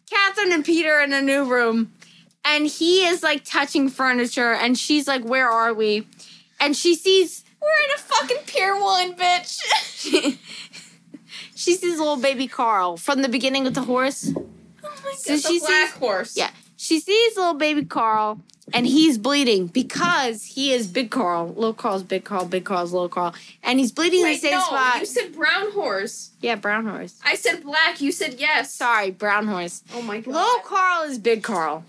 Speaker 2: Catherine and Peter are in a new room, and he is like touching furniture, and she's like, Where are we? And she sees
Speaker 1: We're in a fucking Pier 1, bitch. (laughs)
Speaker 2: she, sees little baby Carl from the beginning with the horse.
Speaker 1: Oh my
Speaker 2: So
Speaker 1: god,
Speaker 2: she
Speaker 1: the black
Speaker 2: sees-
Speaker 1: horse.
Speaker 2: Yeah. She sees little baby Carl and he's bleeding because he is big Carl. Little Carl's big Carl, big Carl's little Carl. And he's bleeding in the same
Speaker 1: no,
Speaker 2: spot.
Speaker 1: you said brown horse.
Speaker 2: yeah, brown horse.
Speaker 1: I said black. You said yes.
Speaker 2: Sorry, brown horse.
Speaker 1: Oh my god.
Speaker 2: Little Carl is big Carl.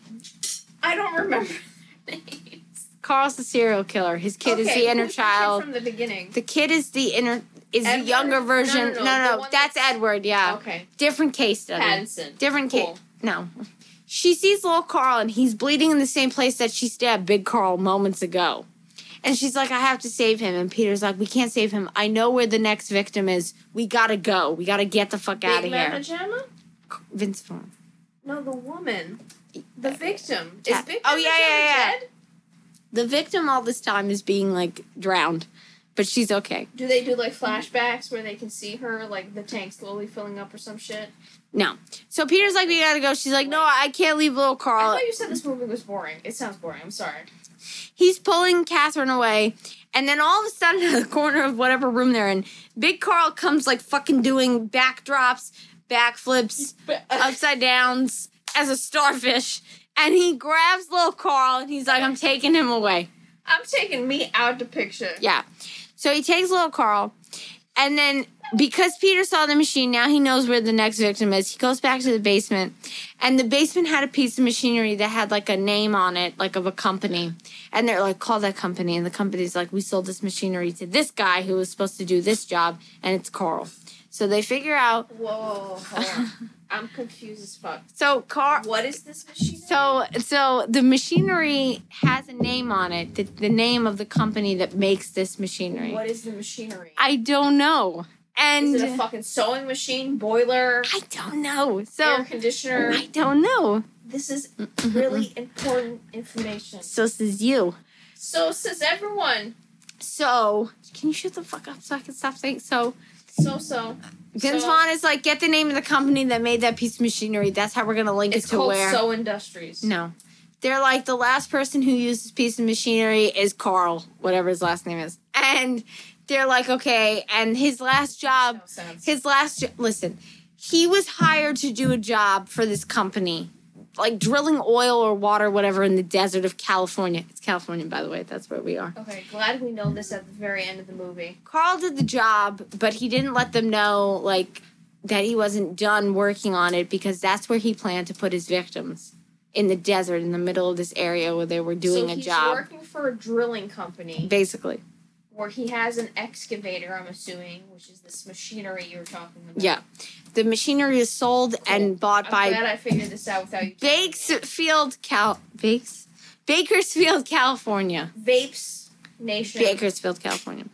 Speaker 1: I don't remember (laughs) names.
Speaker 2: Carl's the serial killer. His kid is the inner child.
Speaker 1: from the beginning.
Speaker 2: The kid is the inner is
Speaker 1: Edward?
Speaker 2: the younger version.
Speaker 1: no, no,
Speaker 2: No, no,
Speaker 1: one
Speaker 2: that's,
Speaker 1: that's-
Speaker 2: Edward. Yeah,
Speaker 1: Okay.
Speaker 2: different case study.
Speaker 1: Pattinson.
Speaker 2: Different
Speaker 1: Cool.
Speaker 2: case. No, she sees little Carl and he's bleeding in the same place that she stabbed Big Carl moments ago. And she's like, I have to save him. And Peter's like, We can't save him. I know where the next victim is. We gotta go. We gotta get the fuck out of here.
Speaker 1: Mama Jamma?
Speaker 2: Vince Vaughn.
Speaker 1: No, the woman. The victim. Is
Speaker 2: Yeah.
Speaker 1: Big
Speaker 2: Oh, yeah, yeah, yeah.
Speaker 1: dead?
Speaker 2: The victim all this time is being like drowned, but she's okay.
Speaker 1: Do they do like flashbacks where they can see her, like the tank slowly filling up or some shit?
Speaker 2: No. So Peter's like, We gotta go. She's like, No, I can't leave little Carl.
Speaker 1: I thought you said this movie was boring. It sounds boring. I'm sorry.
Speaker 2: He's pulling Catherine away. And then all of a sudden, (laughs) in the corner of whatever room they're in, Big Carl comes like fucking doing backdrops, backflips, (laughs) upside downs as a starfish. And he grabs little Carl and he's like, I'm taking him away.
Speaker 1: I'm taking me out the picture.
Speaker 2: Yeah. So he takes little Carl. And then because Peter saw the machine, now he knows where the next victim is. He goes back to the basement. And the basement had a piece of machinery that had like a name on it, like of a company. And they're like, call that company. And the company's like, we sold this machinery to this guy who was supposed to do this job. And it's Carl. So they figure out.
Speaker 1: Whoa. (laughs) I'm confused as fuck.
Speaker 2: So car.
Speaker 1: What is this machine?
Speaker 2: So, so the machinery has a name on it, the, the name of the company that makes this machinery.
Speaker 1: what is the machinery?
Speaker 2: I don't know. And
Speaker 1: is it a fucking sewing machine, boiler,
Speaker 2: I don't know.
Speaker 1: So air
Speaker 2: So
Speaker 1: conditioner?
Speaker 2: I don't know.
Speaker 1: This is really important information.
Speaker 2: So says you.
Speaker 1: So says everyone.
Speaker 2: So can you shut the fuck up so I can stop saying so?
Speaker 1: So so.
Speaker 2: Vince
Speaker 1: So-
Speaker 2: Vaughn is like, get the name of the company that made that piece of machinery. That's how we're gonna link it to
Speaker 1: called
Speaker 2: where.
Speaker 1: Sew Industries.
Speaker 2: no, they're like the last person who used this piece of machinery is Carl, whatever his last name is, and they're like, okay, and his last job
Speaker 1: No
Speaker 2: his last jo- listen he was hired to do a job for this company like drilling oil or water whatever in the desert of california it's california by the way that's where we are
Speaker 1: Okay, glad we know this at the very end of the movie.
Speaker 2: carl did the job but he didn't let them know like that he wasn't done working on it because that's where he planned to put his victims in the desert in the middle of this area where they were doing
Speaker 1: so
Speaker 2: a
Speaker 1: he's
Speaker 2: job
Speaker 1: working for a drilling company
Speaker 2: basically
Speaker 1: where he has an excavator. I'm assuming, which is this machinery you were talking about.
Speaker 2: yeah the machinery is sold and bought
Speaker 1: I'm
Speaker 2: by
Speaker 1: glad I figured this out without you.
Speaker 2: Bakersfield, Cal, Bakes, Bakersfield, California.
Speaker 1: Vapes Nation.
Speaker 2: Bakersfield, California.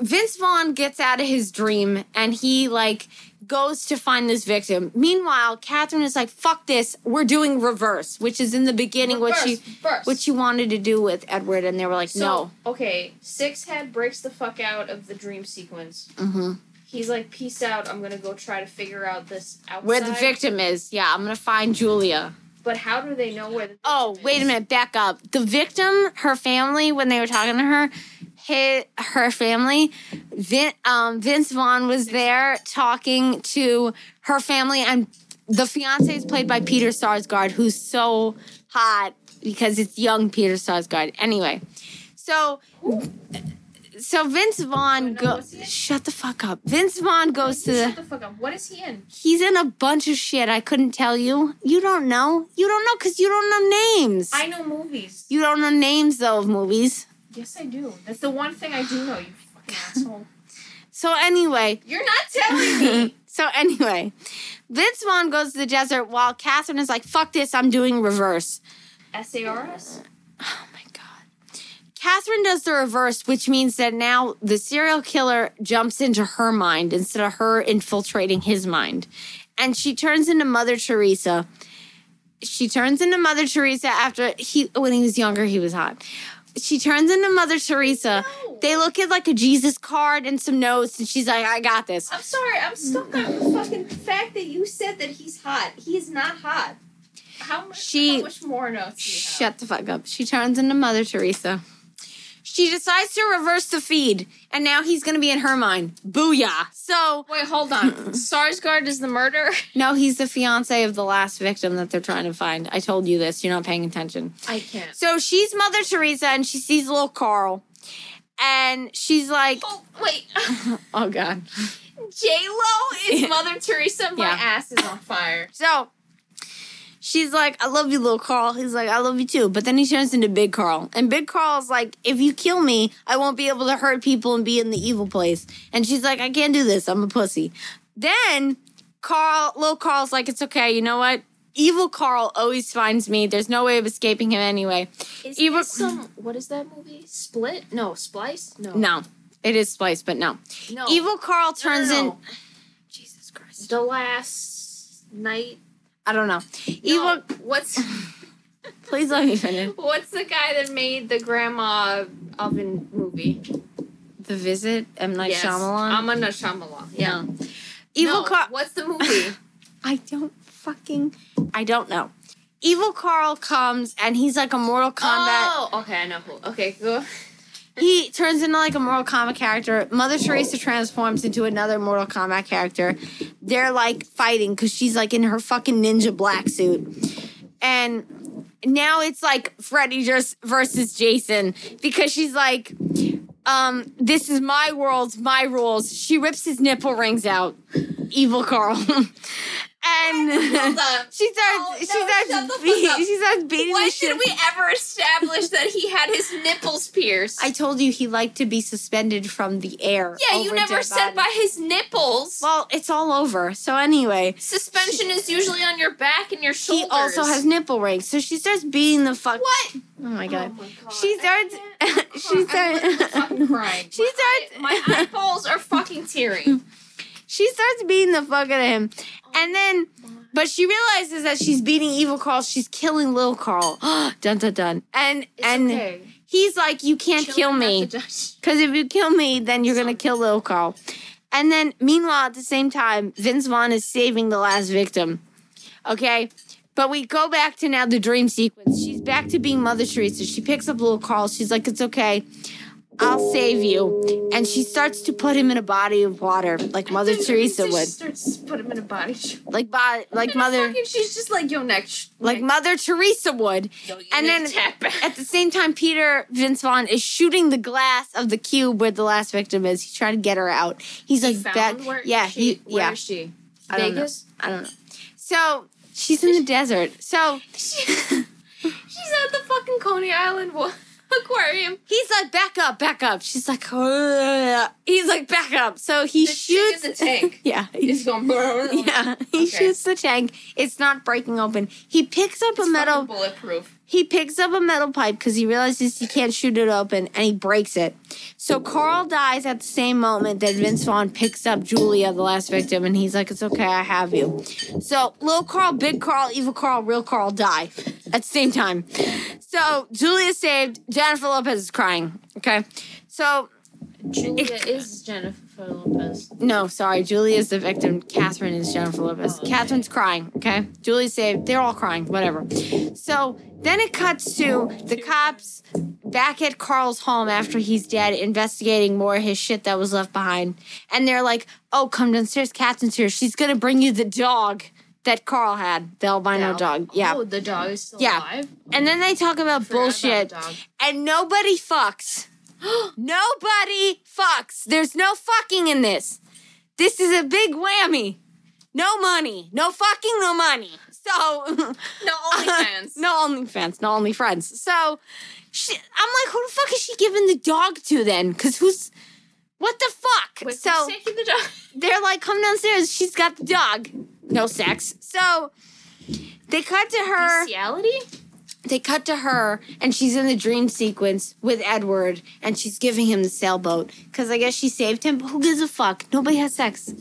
Speaker 2: Vince Vaughn gets out of his dream and he like goes to find this victim. Meanwhile, Catherine is like, "Fuck this, we're doing reverse," which is in the beginning what she
Speaker 1: Reverse, reverse.
Speaker 2: what she wanted to do with Edward, and they were like,
Speaker 1: So,
Speaker 2: "No."
Speaker 1: Okay, Six Head breaks the fuck out of the dream sequence.
Speaker 2: hmm
Speaker 1: He's like, "Peace out. I'm gonna go try to figure out this outside."
Speaker 2: Where the victim is? Yeah, I'm gonna find Julia.
Speaker 1: But how do they know where the?
Speaker 2: Oh, wait a minute, back up. The victim, her family, when they were talking to her, hit her family. Vin, um, Vince Vaughn was there talking to her family, and the fiance is played by Peter Sarsgaard, who's so hot because it's young Peter Sarsgaard. Anyway, so. So Vince Vaughn go.
Speaker 1: in?
Speaker 2: Shut the fuck up. Vince Vaughn goes to.
Speaker 1: Shut the fuck up. What is he in?
Speaker 2: He's in a bunch of shit. I couldn't tell you. You don't know. You don't know because you don't know names.
Speaker 1: I know movies.
Speaker 2: You don't know names though of movies.
Speaker 1: Yes, I do. That's the one thing I do know. You fucking (laughs) asshole.
Speaker 2: So anyway,
Speaker 1: You're not telling me. (laughs)
Speaker 2: so anyway, Vince Vaughn goes to the desert while Catherine is like, "Fuck this, I'm doing reverse."
Speaker 1: SARS.
Speaker 2: Oh my god. Catherine does the reverse, which means that now the serial killer jumps into her mind instead of her infiltrating his mind. And she turns into Mother Teresa. She turns into Mother Teresa after he when he was younger, he was hot. She turns into Mother Teresa.
Speaker 1: No.
Speaker 2: They look at like a Jesus card and some notes, and she's like, I got this.
Speaker 1: I'm sorry. I'm stuck on the fucking fact that you said that he's hot. He is not hot. How much?
Speaker 2: She-
Speaker 1: how much more notes do you have?
Speaker 2: Shut the fuck up. She turns into Mother Teresa. She decides to reverse the feed, and now he's gonna be in her mind. Booyah. So,
Speaker 1: Wait, hold on. (laughs) Sarsgaard is the murderer.
Speaker 2: no, he's the fiance of the last victim that they're trying to find. I told you this. You're not paying attention.
Speaker 1: I can't.
Speaker 2: So she's Mother Teresa, and she sees little Carl. And she's like,
Speaker 1: Oh wait, (laughs)
Speaker 2: oh, God.
Speaker 1: J Lo is (laughs) Mother Teresa. My
Speaker 2: Yeah.
Speaker 1: ass is on fire.
Speaker 2: So she's like, I love you, little Carl. He's like, I love you too. But then he turns into Big Carl. And Big Carl's like, if you kill me, I won't be able to hurt people and be in the evil place. And she's like, I can't do this. I'm a pussy. Then Carl, little Carl's like, it's okay. You know what? Evil Carl always finds me. There's no way of escaping him anyway.
Speaker 1: Is
Speaker 2: Evil-
Speaker 1: some? What is that movie? Split? No, Splice? No.
Speaker 2: No, it is Splice, but no.
Speaker 1: No.
Speaker 2: Evil Carl
Speaker 1: No, no,
Speaker 2: turns
Speaker 1: no.
Speaker 2: in. Jesus Christ.
Speaker 1: The last night.
Speaker 2: I don't know. Evil.
Speaker 1: No, what's (laughs)
Speaker 2: Please let me finish.
Speaker 1: what's the guy that made the grandma oven movie?
Speaker 2: The Visit, M. Night Shyamalan.
Speaker 1: I'm a Shyamalan. Yeah.
Speaker 2: No. Evil
Speaker 1: no,
Speaker 2: Carl.
Speaker 1: What's the movie? (laughs)
Speaker 2: I don't fucking. I don't know. Evil Carl comes and he's like a Mortal Kombat.
Speaker 1: Oh, okay, I know who. Okay, go.
Speaker 2: He turns into like a Mortal Kombat character. Mother Teresa transforms into another Mortal Kombat character. They're like fighting because she's like in her fucking ninja black suit. And now it's like Freddy just versus Jason because she's like, um, this is my world, my rules. She rips his nipple rings out. Evil Carl. (laughs) and (laughs) she starts
Speaker 1: Oh,
Speaker 2: she
Speaker 1: no, the
Speaker 2: starts
Speaker 1: up.
Speaker 2: she starts beating
Speaker 1: Why
Speaker 2: shit.
Speaker 1: we ever establish that he had his nipples pierced?
Speaker 2: I told you he liked to be suspended from the air.
Speaker 1: yeah, you never said
Speaker 2: bodies.
Speaker 1: by his nipples.
Speaker 2: Well, it's all over. So anyway,
Speaker 1: Suspension is usually on your back and your shoulders.
Speaker 2: he also has nipple rings. So she starts beating the fuck.
Speaker 1: what?
Speaker 2: Oh my god.
Speaker 1: Oh my God.
Speaker 2: She starts. (laughs) she starts.
Speaker 1: fucking (laughs) crying.
Speaker 2: She
Speaker 1: My
Speaker 2: starts-
Speaker 1: eye- My eyeballs are fucking tearing.
Speaker 2: she starts beating the fuck out of him, and then. But she realizes that she's beating evil Carl. She's killing little Carl. (gasps) dun dun dun. And
Speaker 1: It's
Speaker 2: and
Speaker 1: okay.
Speaker 2: he's like, "You can't kill me."
Speaker 1: have to die.
Speaker 2: Because if you kill me, then you're gonna kill little Carl. And then, meanwhile, at the same time, Vince Vaughn is saving the last victim. Okay? But we go back to now the dream sequence. She's back to being Mother Teresa. She picks up little Carl. She's like, It's okay. I'll save you. And she starts to put him in a body of water, like Mother Teresa
Speaker 1: She
Speaker 2: would.
Speaker 1: starts to put him in a body.
Speaker 2: Like, bo- like Mother.
Speaker 1: she's just like, yo, next.
Speaker 2: Like Mother Teresa would. and then at the same time, Peter Vince Vaughn is shooting the glass of the cube where the last victim is. He's trying to get her out. He's like, back.
Speaker 1: where
Speaker 2: yeah,
Speaker 1: she,
Speaker 2: he,
Speaker 1: where
Speaker 2: yeah.
Speaker 1: is she?
Speaker 2: I don't know.
Speaker 1: Vegas?
Speaker 2: I don't know. So she's in the desert. So (laughs)
Speaker 1: She, she's at the fucking Coney Island wa- aquarium.
Speaker 2: he's like, back up, back up. She's like, oh, "Ugh." he's like, back up. So he
Speaker 1: The
Speaker 2: shoots
Speaker 1: the tank. (laughs)
Speaker 2: Yeah.
Speaker 1: He's going. (laughs)
Speaker 2: Yeah, he
Speaker 1: Okay.
Speaker 2: shoots the tank. It's not breaking open. He picks up a metal.
Speaker 1: bulletproof.
Speaker 2: He picks up a metal pipe because he realizes he can't shoot it open and he breaks it. So Carl dies at the same moment that Vince Vaughn picks up Julia, the last victim, and he's like, It's okay, I have you. So little Carl, big Carl, evil Carl, real Carl die at the same time. So Julia's saved. Jennifer Lopez is crying. Okay. So
Speaker 1: Julia is Jennifer Lopez.
Speaker 2: no, sorry, Julie is the victim. Catherine is Jennifer Lopez.
Speaker 1: Oh, okay.
Speaker 2: Catherine's crying, okay? Julie's saved. They're all crying, whatever. So then it cuts to the cops back at Carl's home after he's dead, investigating more of his shit that was left behind. And they're like, oh, come downstairs. Catherine's here. She's going to bring you the dog that Carl had, the albino
Speaker 1: Now-
Speaker 2: dog. Yeah.
Speaker 1: Oh, the dog is still
Speaker 2: Yeah.
Speaker 1: alive.
Speaker 2: And then they talk about
Speaker 1: about
Speaker 2: bullshit.
Speaker 1: the dog.
Speaker 2: And nobody fucks. (gasps) Nobody fucks. There's no fucking in this. This is a big whammy. No money. No fucking no money. So (laughs)
Speaker 1: No, (laughs) OnlyFans.
Speaker 2: no OnlyFans, no OnlyFriends. So She, I'm like, who the fuck is she giving the dog to then? Because who's what the fuck?
Speaker 1: Wait,
Speaker 2: so
Speaker 1: the dog? (laughs)
Speaker 2: they're like, come downstairs. She's got the dog. No sex. So they cut to her.
Speaker 1: Bestiality?
Speaker 2: They cut to her, and she's in the dream sequence with Edward, and she's giving him the sailboat because I guess she saved him. But who gives a fuck? Nobody has sex.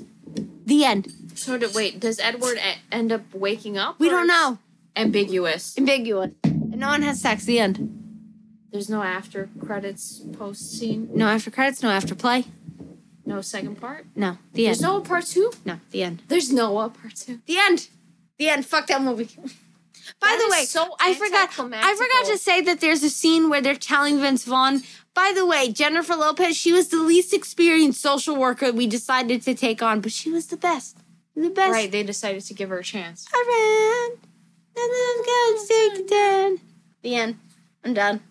Speaker 2: The end.
Speaker 1: So do, wait, does Edward e- end up waking up?
Speaker 2: We don't know.
Speaker 1: Ambiguous.
Speaker 2: Ambiguous. And no one has sex. The end.
Speaker 1: There's no after credits post scene.
Speaker 2: No after credits. No after play.
Speaker 1: No second part.
Speaker 2: No. The
Speaker 1: There's
Speaker 2: end.
Speaker 1: There's no part two.
Speaker 2: No. The end.
Speaker 1: There's no part two.
Speaker 2: The end. The end. Fuck that movie. (laughs) By
Speaker 1: That
Speaker 2: the way,
Speaker 1: so
Speaker 2: I forgot. I forgot to say that there's a scene where they're telling Vince Vaughn. By the way, Jennifer Lopez, she was the least experienced social worker we decided to take on, but she was the best. The best.
Speaker 1: Right, they decided to give her a chance.
Speaker 2: I ran. Nothing good. Stick down. The end. I'm done.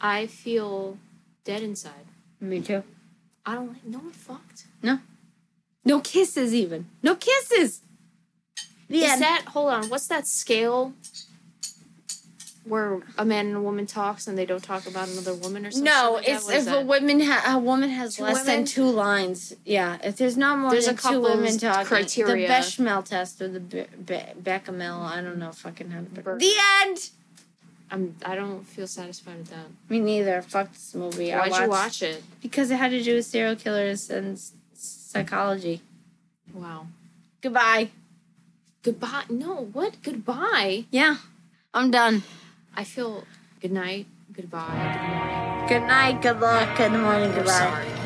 Speaker 1: I feel dead inside.
Speaker 2: Me too.
Speaker 1: I don't like. No one fucked.
Speaker 2: No. No kisses, even. No kisses. The
Speaker 1: Is
Speaker 2: end.
Speaker 1: that hold on? What's that scale where a man and a woman talks and they don't talk about another woman or something?
Speaker 2: no,
Speaker 1: like
Speaker 2: it's if a woman ha- a woman has
Speaker 1: Two
Speaker 2: less than two lines. Yeah, if there's not more
Speaker 1: There's
Speaker 2: than
Speaker 1: a
Speaker 2: two women talking,
Speaker 1: criteria.
Speaker 2: the Bechamel test or the Be- Be- Bechamel, I don't know fucking how to. The end.
Speaker 1: I'm. I don't feel satisfied with that.
Speaker 2: Me neither. Fuck this movie. I
Speaker 1: Why'd you
Speaker 2: watched-
Speaker 1: watch it?
Speaker 2: Because it had to do with serial killers and s- psychology.
Speaker 1: Wow.
Speaker 2: Goodbye.
Speaker 1: Goodbye. No. What? Goodbye.
Speaker 2: Yeah, I'm done.
Speaker 1: I feel. Good night. Goodbye. Good morning.
Speaker 2: Good night. Good luck. Good morning. Goodbye.